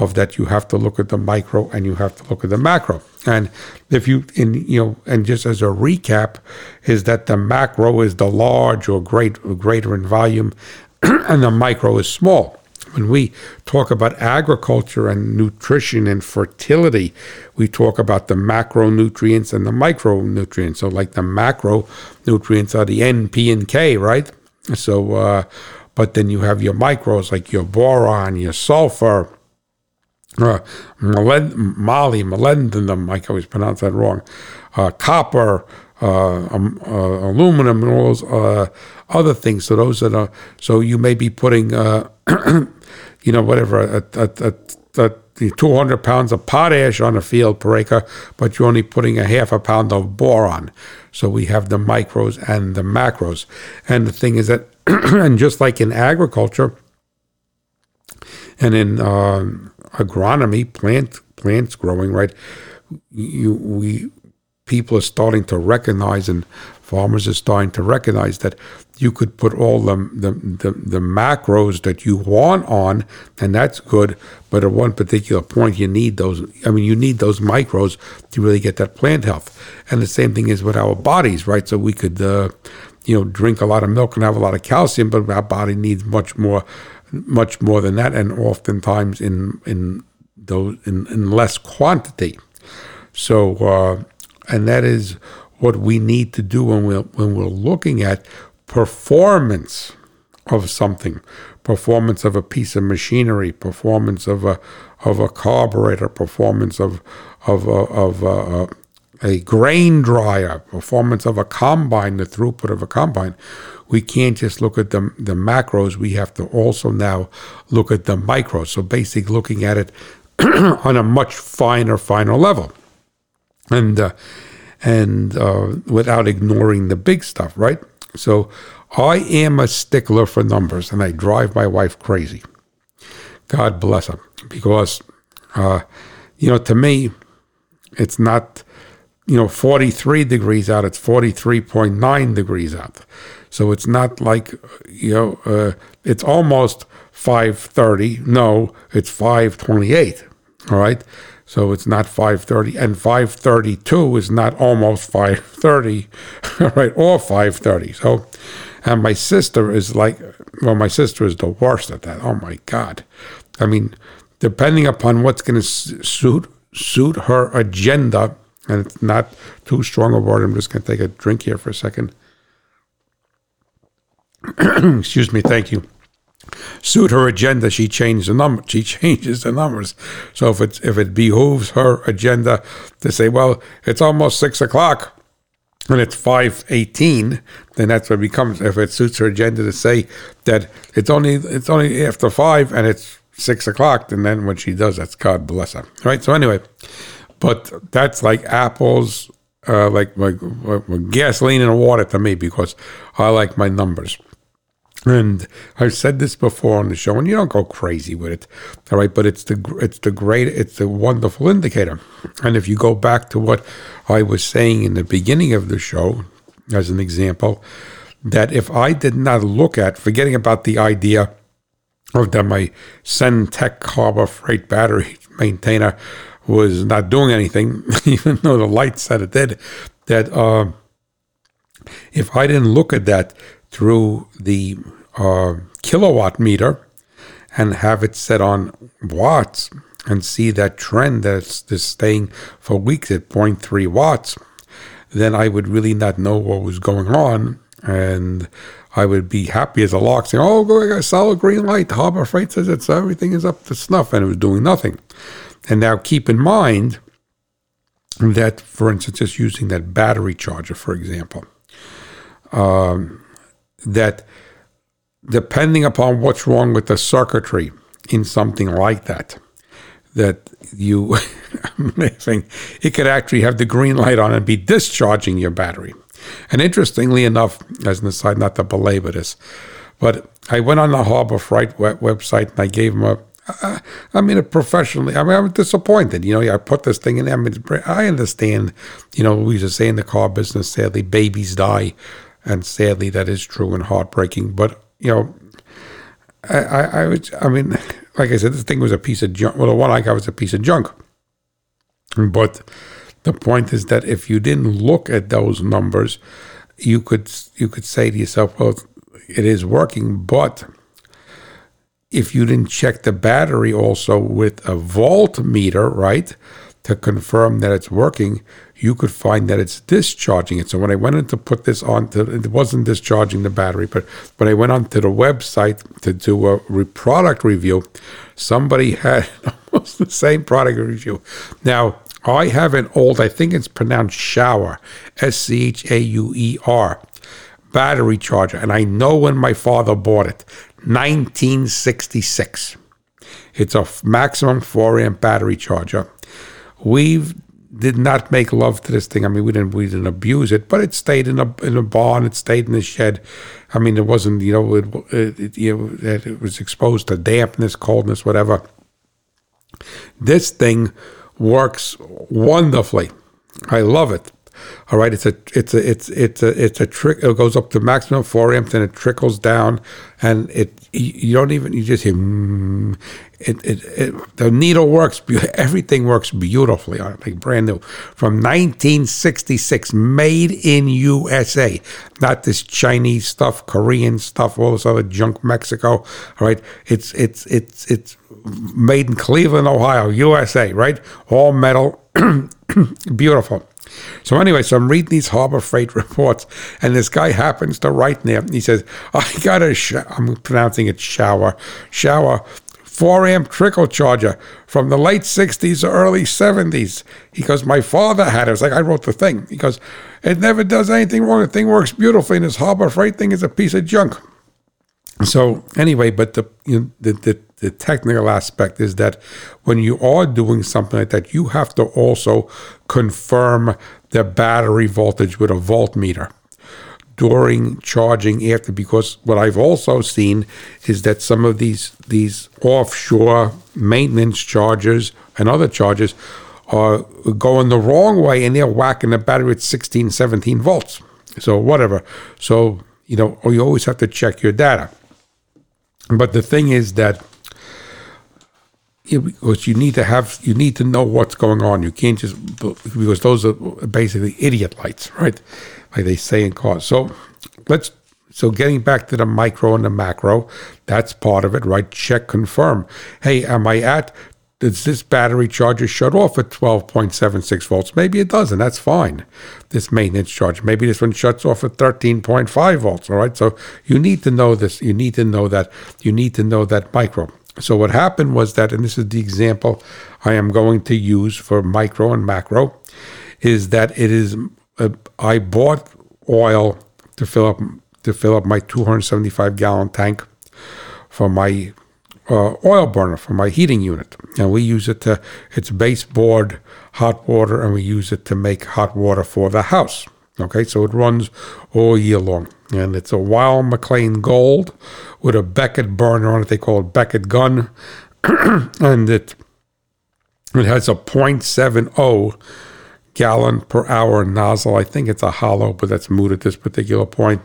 S1: of that you have to look at the micro and you have to look at the macro. And if you in you know, and just as a recap, is that the macro is the large or great greater in volume, [clears throat] and the micro is small when we talk about agriculture and nutrition and fertility, we talk about the macronutrients and the micronutrients. So, like the macronutrients are the N, P, and K, right? So, uh, but then you have your micros like your boron, your sulfur, uh, molybdenum, molybdenum, I always pronounce that wrong, uh, copper, uh, um, uh, aluminum, and all those uh, other things. So those are so you may be putting uh, [clears throat] you know, whatever, a, a, a, a 200 pounds of potash on a field per acre, but you're only putting a half a pound of boron. So we have the micros and the macros. And the thing is that, [clears throat] and just like in agriculture and in uh, agronomy, plant plants growing, right? You we people are starting to recognize and farmers are starting to recognize that you could put all the, the, the, the, macros that you want on, and that's good. But at one particular point, you need those. I mean, you need those micros to really get that plant health. And the same thing is with our bodies, right? So we could, uh, you know, drink a lot of milk and have a lot of calcium, but our body needs much more, much more than that, and oftentimes in in those in, in less quantity. So, uh, and that is what we need to do when we're when we're looking at performance of something, performance of a piece of machinery, performance of a of a carburetor, performance of of a, of a, a grain dryer, performance of a combine, the throughput of a combine. We can't just look at the the macros. We have to also now look at the micros. So basically, looking at it [clears throat] on a much finer, finer level, and uh, and uh, without ignoring the big stuff, right? So I am a stickler for numbers, and I drive my wife crazy. God bless her, because uh, you know, to me, it's not you know 43 degrees out; it's 43.9 degrees out. So it's not like you know, uh, it's almost 5:30. No, it's 5:28. All right. So it's not 5:30 and 5:32 is not almost [laughs] 5:30, right? Or 5:30. So and my sister is like well my sister is the worst at that. Oh my god. I mean, depending upon what's going to suit suit her agenda and it's not too strong a word. I'm just going to take a drink here for a second. [clears throat] Excuse me. Thank you suit her agenda, she changes the number. She [laughs] changes the numbers. So if it if it behooves her agenda to say, well, it's almost six o'clock and it's five eighteen, then that's what it becomes. If it suits her agenda to say that it's only it's only after five and it's six o'clock, and then when she does, that's God bless her. Right. So anyway, but that's like apples. Uh, like, like gasoline and water to me because I like my numbers. And I've said this before on the show, and you don't go crazy with it, all right? But it's the it's the great it's a wonderful indicator. And if you go back to what I was saying in the beginning of the show, as an example, that if I did not look at, forgetting about the idea of that my Centech Harbor Freight battery [laughs] maintainer was not doing anything, [laughs] even though the light said it did, that uh, if I didn't look at that through the uh, kilowatt meter and have it set on watts and see that trend that's just staying for weeks at 0.3 watts, then I would really not know what was going on. And I would be happy as a lark saying, Oh, a solid green light. Harbor Freight says it's everything is up to snuff, and it was doing nothing. And now keep in mind that, for instance, just using that battery charger, for example, um, that depending upon what's wrong with the circuitry in something like that, that you, [laughs] amazing, it could actually have the green light on and be discharging your battery. And interestingly enough, as an aside, not to belabor this, but I went on the Harbor Freight website and I gave them a I mean, professionally, I mean, I'm disappointed. You know, I put this thing in. I, mean, I understand, you know, we used to say in the car business, sadly, babies die. And sadly, that is true and heartbreaking. But, you know, I, I, I, would, I mean, like I said, this thing was a piece of junk. Well, the one I got was a piece of junk. But the point is that if you didn't look at those numbers, you could you could say to yourself, well, it is working, but if you didn't check the battery also with a voltmeter, right, to confirm that it's working, you could find that it's discharging it. So when I went in to put this on, to, it wasn't discharging the battery, but when I went onto the website to do a re- product review, somebody [laughs] had almost the same product review. Now, I have an old, I think it's pronounced shower, S C H A U E R, battery charger, and I know when my father bought it. 1966. It's a maximum 4 amp battery charger. We did not make love to this thing. I mean, we didn't we didn't abuse it, but it stayed in a in a barn. It stayed in the shed. I mean, it wasn't you know it it, it, it was exposed to dampness, coldness, whatever. This thing works wonderfully. I love it. All right, it's a it's a it's it's a it's a trick. It goes up to maximum four amps and it trickles down, and it you don't even you just hear mm, it, it, it the needle works. Everything works beautifully on it, like brand new from 1966, made in USA. Not this Chinese stuff, Korean stuff, all this other junk, Mexico. All right, it's it's it's it's made in Cleveland, Ohio, USA. Right, all metal, [clears throat] beautiful. So anyway, so I'm reading these Harbor Freight reports, and this guy happens to write there. He says, "I got a, sh- I'm pronouncing it shower, shower." 4 amp trickle charger from the late 60s or early 70s. He goes, My father had it. It's like I wrote the thing. He goes, It never does anything wrong. The thing works beautifully, and this Harbor Freight thing is a piece of junk. So, anyway, but the, you know, the, the, the technical aspect is that when you are doing something like that, you have to also confirm the battery voltage with a voltmeter during charging after because what I've also seen is that some of these these offshore maintenance chargers and other chargers are going the wrong way and they're whacking the battery at 16 17 volts so whatever so you know you always have to check your data but the thing is that because you need to have you need to know what's going on. You can't just because those are basically idiot lights, right? Like they say in cars. So let's so getting back to the micro and the macro, that's part of it, right? Check confirm. Hey, am I at does this battery charger shut off at 12.76 volts? Maybe it doesn't. That's fine. This maintenance charge. Maybe this one shuts off at 13.5 volts. All right. So you need to know this. You need to know that. You need to know that micro. So what happened was that, and this is the example I am going to use for micro and macro, is that it is uh, I bought oil to fill up to fill up my 275 gallon tank for my uh, oil burner for my heating unit, and we use it to it's baseboard hot water, and we use it to make hot water for the house. Okay, so it runs all year long. And it's a Weil-McLain Gold with a Beckett burner on it. They call it Beckett gun. [clears throat] and it it has a 0.70 gallon per hour nozzle. I think it's a hollow, but that's moot at this particular point.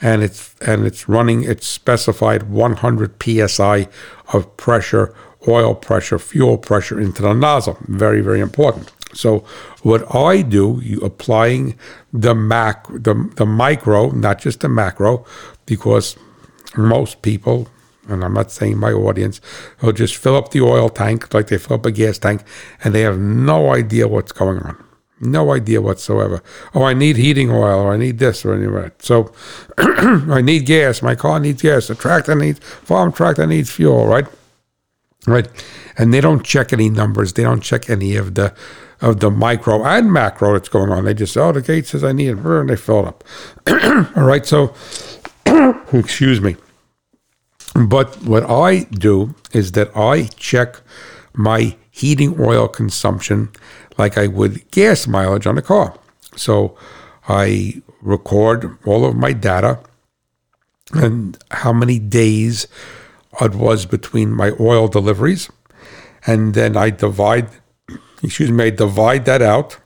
S1: And it's and it's running its specified 100 psi of pressure, oil pressure, fuel pressure into the nozzle. Very very important. So what I do, you applying the mac the the micro, not just the macro, because most people and I'm not saying my audience, will just fill up the oil tank like they fill up a gas tank, and they have no idea what's going on. No idea whatsoever. Oh, I need heating oil, or I need this, or any. So [clears throat] I need gas. My car needs gas. The tractor needs farm tractor needs fuel, right? Right. And they don't check any numbers. They don't check any of the of the micro and macro that's going on. They just say, oh, the gate says I need it, and they fill it up. [clears throat] All right. So [clears throat] excuse me. But what I do is that I check my heating oil consumption like I would gas mileage on a car. So I record all of my data and how many days it was between my oil deliveries. And then I divide, [clears throat] excuse me, I divide that out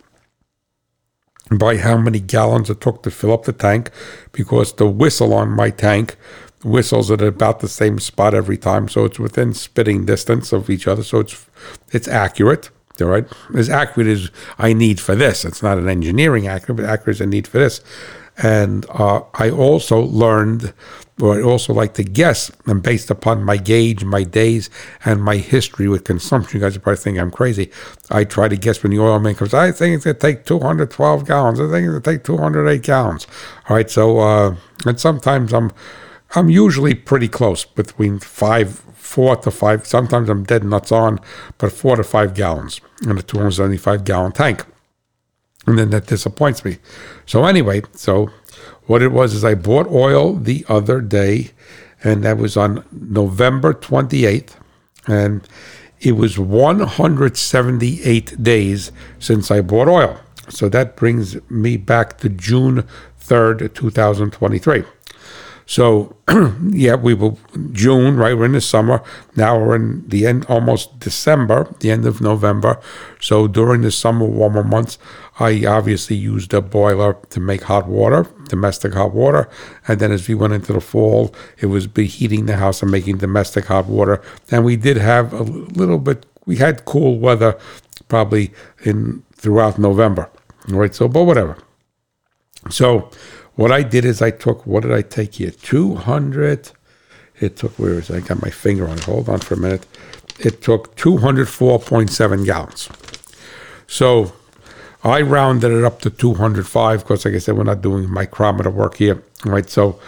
S1: by how many gallons it took to fill up the tank because the whistle on my tank whistles at about the same spot every time, so it's within spitting distance of each other. So it's it's accurate, all right, as accurate as I need for this. It's not an engineering accurate, but accurate as I need for this. And uh, I also learned, or I also like to guess, and based upon my gauge, my days, and my history with consumption, you guys are probably thinking I'm crazy. I try to guess when the oil man comes. I think it's going to take 212 gallons. I think it's going to take 208 gallons. All right, so uh, and sometimes I'm I'm usually pretty close between five, four to five. Sometimes I'm dead nuts on, but four to five gallons in a 275 gallon tank. And then that disappoints me. So, anyway, so what it was is I bought oil the other day, and that was on November 28th. And it was 178 days since I bought oil. So that brings me back to June 3rd, 2023. So, [clears throat] yeah, we were June, right? We're in the summer. Now we're in the end, almost December, the end of November. So during the summer, warmer months, I obviously used a boiler to make hot water, domestic hot water. And then as we went into the fall, it was be heating the house and making domestic hot water. And we did have a little bit, we had cool weather probably in throughout November, right? So, but whatever. So, what I did is I took, what did I take here? 200. It took, where is it? I got my finger on it. Hold on for a minute. It took 204.7 gallons. So I rounded it up to 205 because, like I said, we're not doing micrometer work here, right? So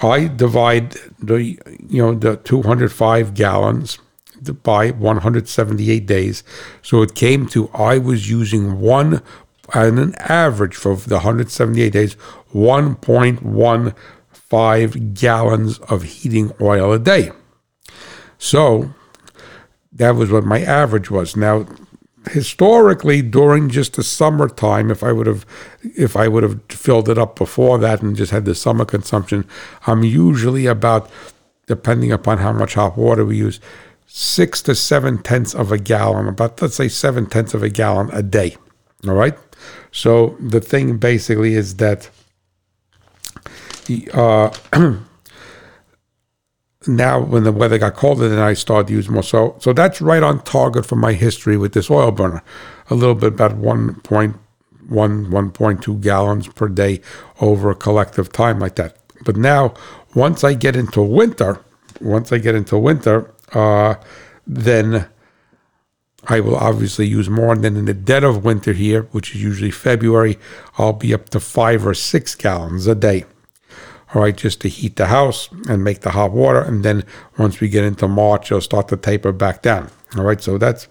S1: I divide the, you know, the 205 gallons by 178 days. So it came to I was using one, on an average for the 178 days, 1.15 gallons of heating oil a day. So that was what my average was. Now, historically, during just the summertime, if I would have, if I would have filled it up before that and just had the summer consumption, I'm usually about, depending upon how much hot water we use, six to seven tenths of a gallon, about let's say seven tenths of a gallon a day. All right. So the thing basically is that uh, [clears throat] now when the weather got colder, then I started to use more. So, so that's right on target for my history with this oil burner. A little bit about 1.1, 1.2 gallons per day over a collective time like that. But now, once I get into winter, once I get into winter, uh, then I will obviously use more. than in the dead of winter here, which is usually February, I'll be up to five or six gallons a day all right, just to heat the house and make the hot water. And then once we get into March, I'll start to taper back down. All right, so that's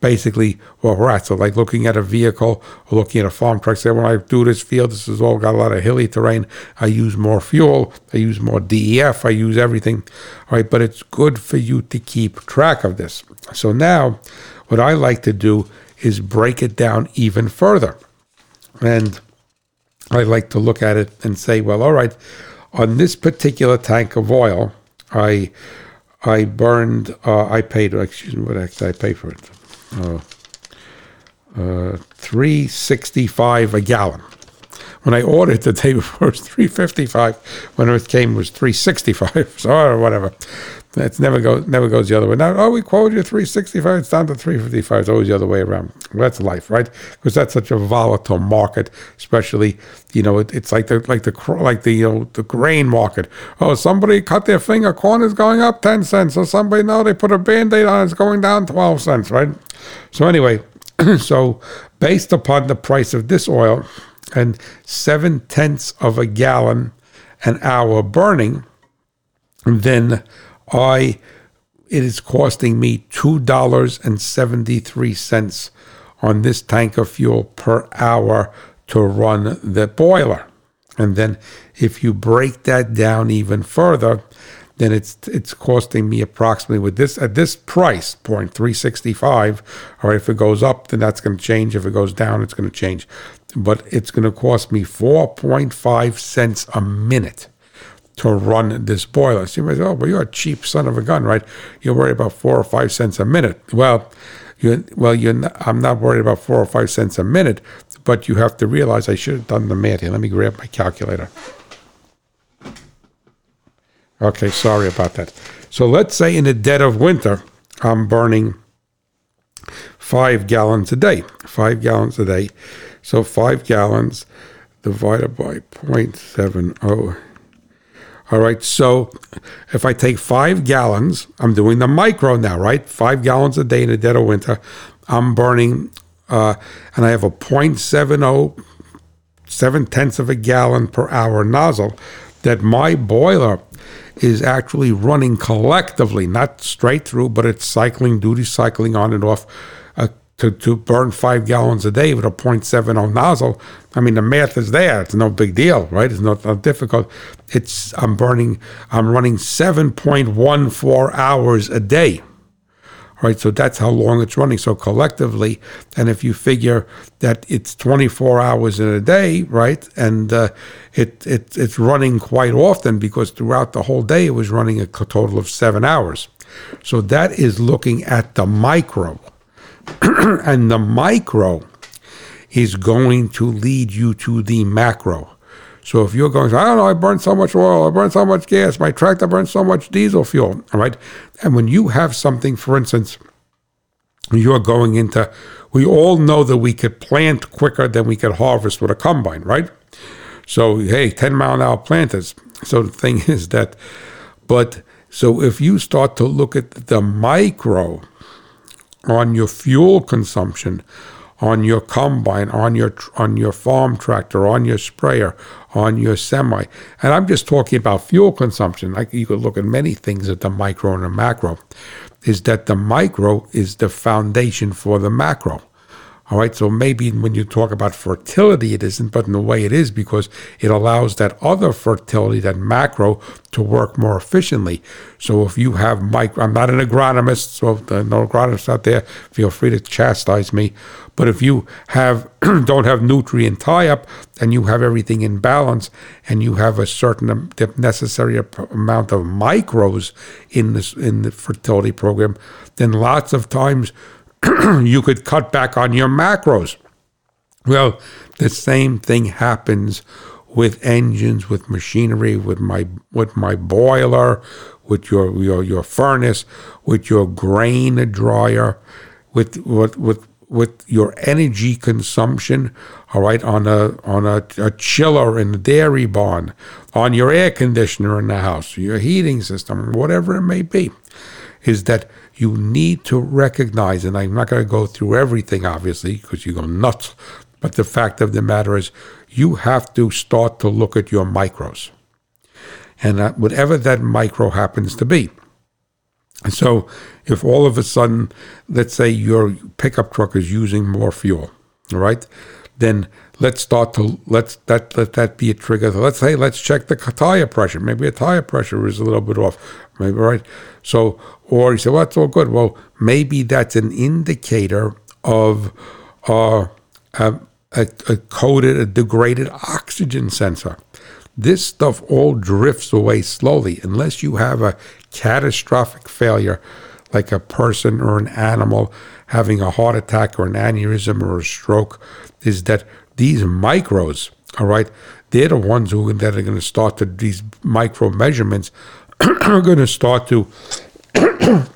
S1: basically where we're at. So, like looking at a vehicle or looking at a farm truck, say, when I do this field, this has all got a lot of hilly terrain. I use more fuel, I use more DEF, I use everything. All right, but it's good for you to keep track of this. So, now what I like to do is break it down even further. And I like to look at it and say, well, all right, on this particular tank of oil, I I burned, uh, I paid, excuse me, what I pay for it? Uh, uh, 365 a gallon. When I ordered the day [laughs] before, it was 355. When it came, it was 365. [laughs] So, whatever. It never goes never goes the other way. Now, oh, we quoted you 365. It's down to 355. It's always the other way around. That's life, right? Because that's such a volatile market, especially you know it, it's like the like the like the you know the grain market. Oh, somebody cut their finger. Corn is going up 10 cents. Or somebody no, they put a band-aid on. It's going down 12 cents, right? So anyway, [clears throat] so based upon the price of this oil and seven tenths of a gallon an hour burning, then I it is costing me two dollars and seventy three cents on this tank of fuel per hour to run the boiler. And then if you break that down even further, then it's it's costing me approximately with this at this price point 365 or if it goes up then that's going to change. If it goes down it's going to change. But it's going to cost me 4.5 cents a minute to run this boiler. So you might say, oh, well, you're a cheap son of a gun, right? You're worried about four or five cents a minute. Well, you well, you're not, I'm not worried about four or five cents a minute, but you have to realize I should have done the math here. Let me grab my calculator. Okay, sorry about that. So let's say in the dead of winter, I'm burning five gallons a day. Five gallons a day. So five gallons divided by 0.70. All right, so if I take five gallons, I'm doing the micro now, right? Five gallons a day in the dead of winter. I'm burning, uh, and I have a 0.70, seven tenths of a gallon per hour nozzle that my boiler is actually running collectively, not straight through, but it's cycling, duty cycling on and off to, to burn five gallons a day with a 0.70 nozzle. I mean, the math is there. It's no big deal, right? It's not, not difficult. It's I'm burning, I'm running 7.14 hours a day right? So that's how long it's running. So collectively, and if you figure that it's 24 hours in a day, right, and uh, it, it it's running quite often because throughout the whole day it was running a total of seven hours. So that is looking at the micro, [clears throat] and the micro is going to lead you to the macro. So if you're going, I don't know, I burned so much oil, I burned so much gas, my tractor burned so much diesel fuel, all right? And when you have something, for instance, you're going into, we all know that we could plant quicker than we could harvest with a combine, right? So, hey, 10 mile an hour planters. So the thing [laughs] is that, but so if you start to look at the micro on your fuel consumption, on your combine, on your on your farm tractor, on your sprayer, on your semi. And I'm just talking about fuel consumption. Like you could look at many things at the micro and the macro. Is that the micro is the foundation for the macro. All right, so maybe when you talk about fertility, it isn't, but in a way it is because it allows that other fertility, that macro, to work more efficiently. So if you have micro, I'm not an agronomist, so if no agronomists out there, feel free to chastise me. But if you have [clears throat] don't have nutrient tie-up and you have everything in balance and you have a certain necessary amount of micros in this in the fertility program, then lots of times [clears throat] you could cut back on your macros. Well, the same thing happens with engines, with machinery, with my with my boiler, with your your, your furnace, with your grain dryer, with with with with your energy consumption, all right, on a on a, a chiller in the dairy barn, on your air conditioner in the house, your heating system, whatever it may be, is that you need to recognize, and I'm not going to go through everything, obviously, because you go nuts, but the fact of the matter is, you have to start to look at your micros. And that, whatever that micro happens to be. And So, if all of a sudden, let's say your pickup truck is using more fuel, all right, then let's start to let's that let that be a trigger. Let's say let's check the tire pressure. Maybe a tire pressure is a little bit off. Maybe right. So or you say, well, that's all good. Well, maybe that's an indicator of uh, a, a, a coated, a degraded oxygen sensor. This stuff all drifts away slowly unless you have a catastrophic failure, like a person or an animal having a heart attack or an aneurysm or a stroke, is that these micros, all right, they're the ones who that are going to start to these micro measurements [clears throat] are going to start to [clears throat]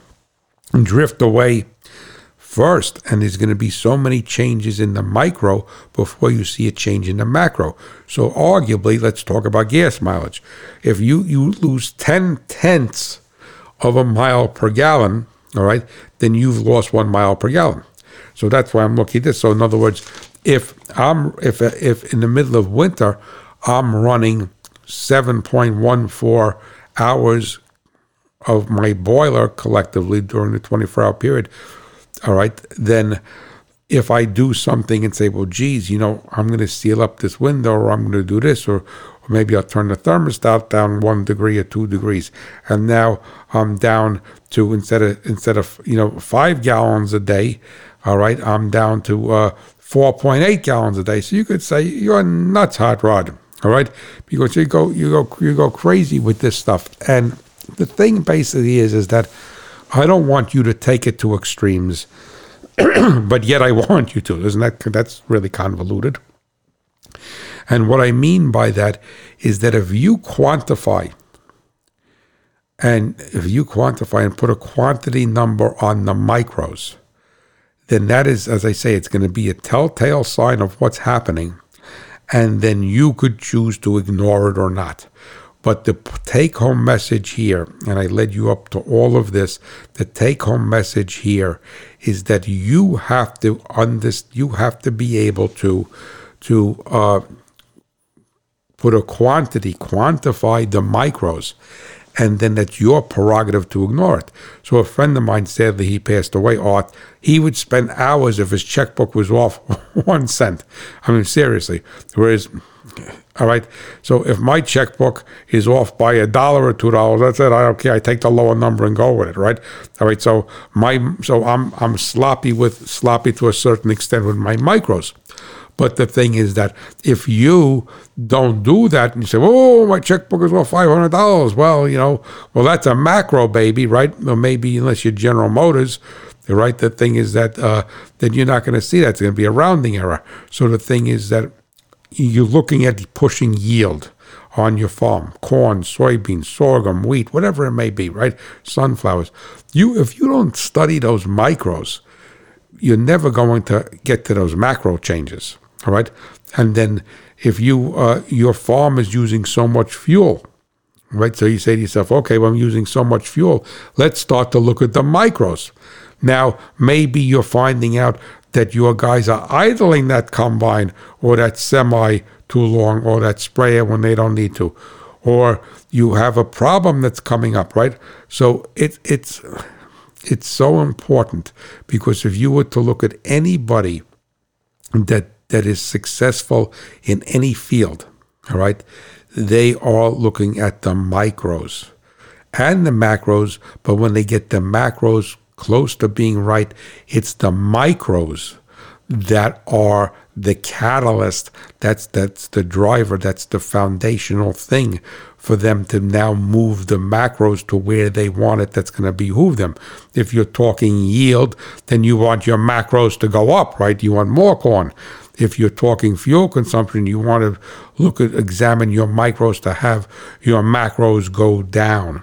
S1: drift away first. And there's going to be so many changes in the micro before you see a change in the macro. So, arguably, let's talk about gas mileage. If you, you lose 10 tenths of a mile per gallon, all right, then you've lost one mile per gallon. So that's why I'm looking at this. So in other words, if I'm if if in the middle of winter I'm running 7.14 hours of my boiler collectively during the 24 hour period, all right, then if I do something and say, well, geez, you know, I'm going to seal up this window or I'm going to do this or, maybe I'll turn the thermostat down one degree or two degrees. And now I'm down to instead of instead of you know five gallons a day, all right, I'm down to uh, 4.8 gallons a day. So you could say you're nuts, hot rod. All right, because you go you go you go crazy with this stuff. And the thing basically is is that I don't want you to take it to extremes, [clears throat] but yet I [laughs] want you to. Isn't that that's really convoluted? And what I mean by that is that if you quantify and if you quantify and put a quantity number on the micros, then that is, as I say, it's going to be a telltale sign of what's happening. And then you could choose to ignore it or not. But the take home message here, and I led you up to all of this, the take home message here is that you have to understand, you have to be able to, to uh, put a quantity, quantify the micros and then that's your prerogative to ignore it. So a friend of mine, sadly, he passed away, Art, he would spend hours if his checkbook was off [laughs] one cent. I mean, seriously. Whereas, all right, so if my checkbook is off by a dollar or two dollars, that's it. I don't care. I take the lower number and go with it, right? All right, so my so I'm I'm sloppy with sloppy to a certain extent with my micros. But the thing is that if you don't do that and you say, oh, my checkbook is worth $500, well, you know, well, that's a macro baby, right? Or maybe unless you're General Motors, right? The thing is that uh, then you're not going to see that. It's going to be a rounding error. So the thing is that you're looking at pushing yield on your farm corn soybeans sorghum wheat whatever it may be right sunflowers you if you don't study those micros you're never going to get to those macro changes all right. And then if you uh, your farm is using so much fuel, right? So you say to yourself, okay, well, I'm using so much fuel. Let's start to look at the micros. Now, maybe you're finding out that your guys are idling that combine or that semi too long or that sprayer when they don't need to, or you have a problem that's coming up, right? So it, it's it's so important because if you were to look at anybody that that is successful in any field, all right, they are looking at the micros and the macros, but when they get the macros close to being right, it's the micros that are the catalyst. That's that's the driver. That's the foundational thing for them to now move the macros to where they want it that's going to behoove them. If you're talking yield then you want your macros to go up right? You want more corn if you're talking fuel consumption, you want to look at examine your micros to have your macros go down.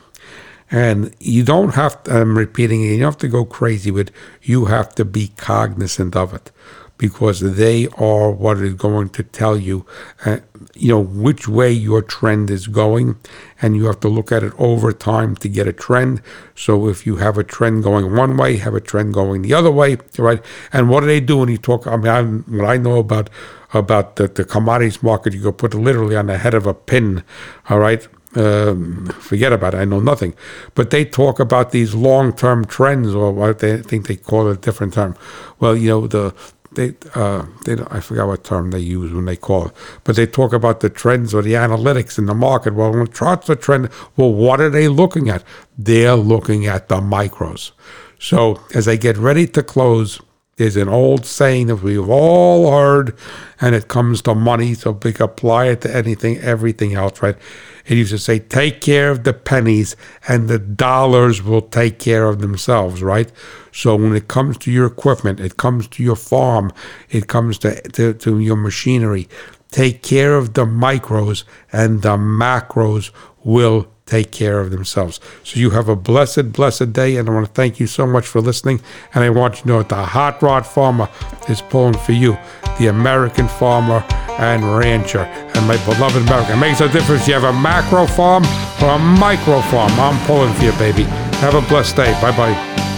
S1: And you don't have to, I'm repeating it, you don't have to go crazy with you have to be cognizant of it because they are what is going to tell you, uh, you know, which way your trend is going, and you have to look at it over time to get a trend. So if you have a trend going one way, have a trend going the other way, right? And what do they do when you talk? I mean, I, what I know about about the, the commodities market, you go put literally on the head of a pin, all right? Um, forget about it. I know nothing. But they talk about these long term trends, or what they think they call it a different term. Well, you know, the they, uh, they I forgot what term they use when they call it, but they talk about the trends or the analytics in the market. Well, when charts the trend, well, what are they looking at? They're looking at the micros. So as I get ready to close, There's an old saying that we've all heard, and it comes to money, so we can apply it to anything, everything else, right? It used to say, take care of the pennies, and the dollars will take care of themselves, right? So when it comes to your equipment, it comes to your farm, it comes to, to, to your machinery, take care of the micros, and the macros will take care of themselves. So you have a blessed, blessed day, and I want to thank you so much for listening. And I want you to know that the Hot Rod Farmer is pulling for you, the American farmer and rancher, and my beloved America. It makes a difference. You have a macro farm or a micro farm. I'm pulling for you, baby. Have a blessed day. Bye bye.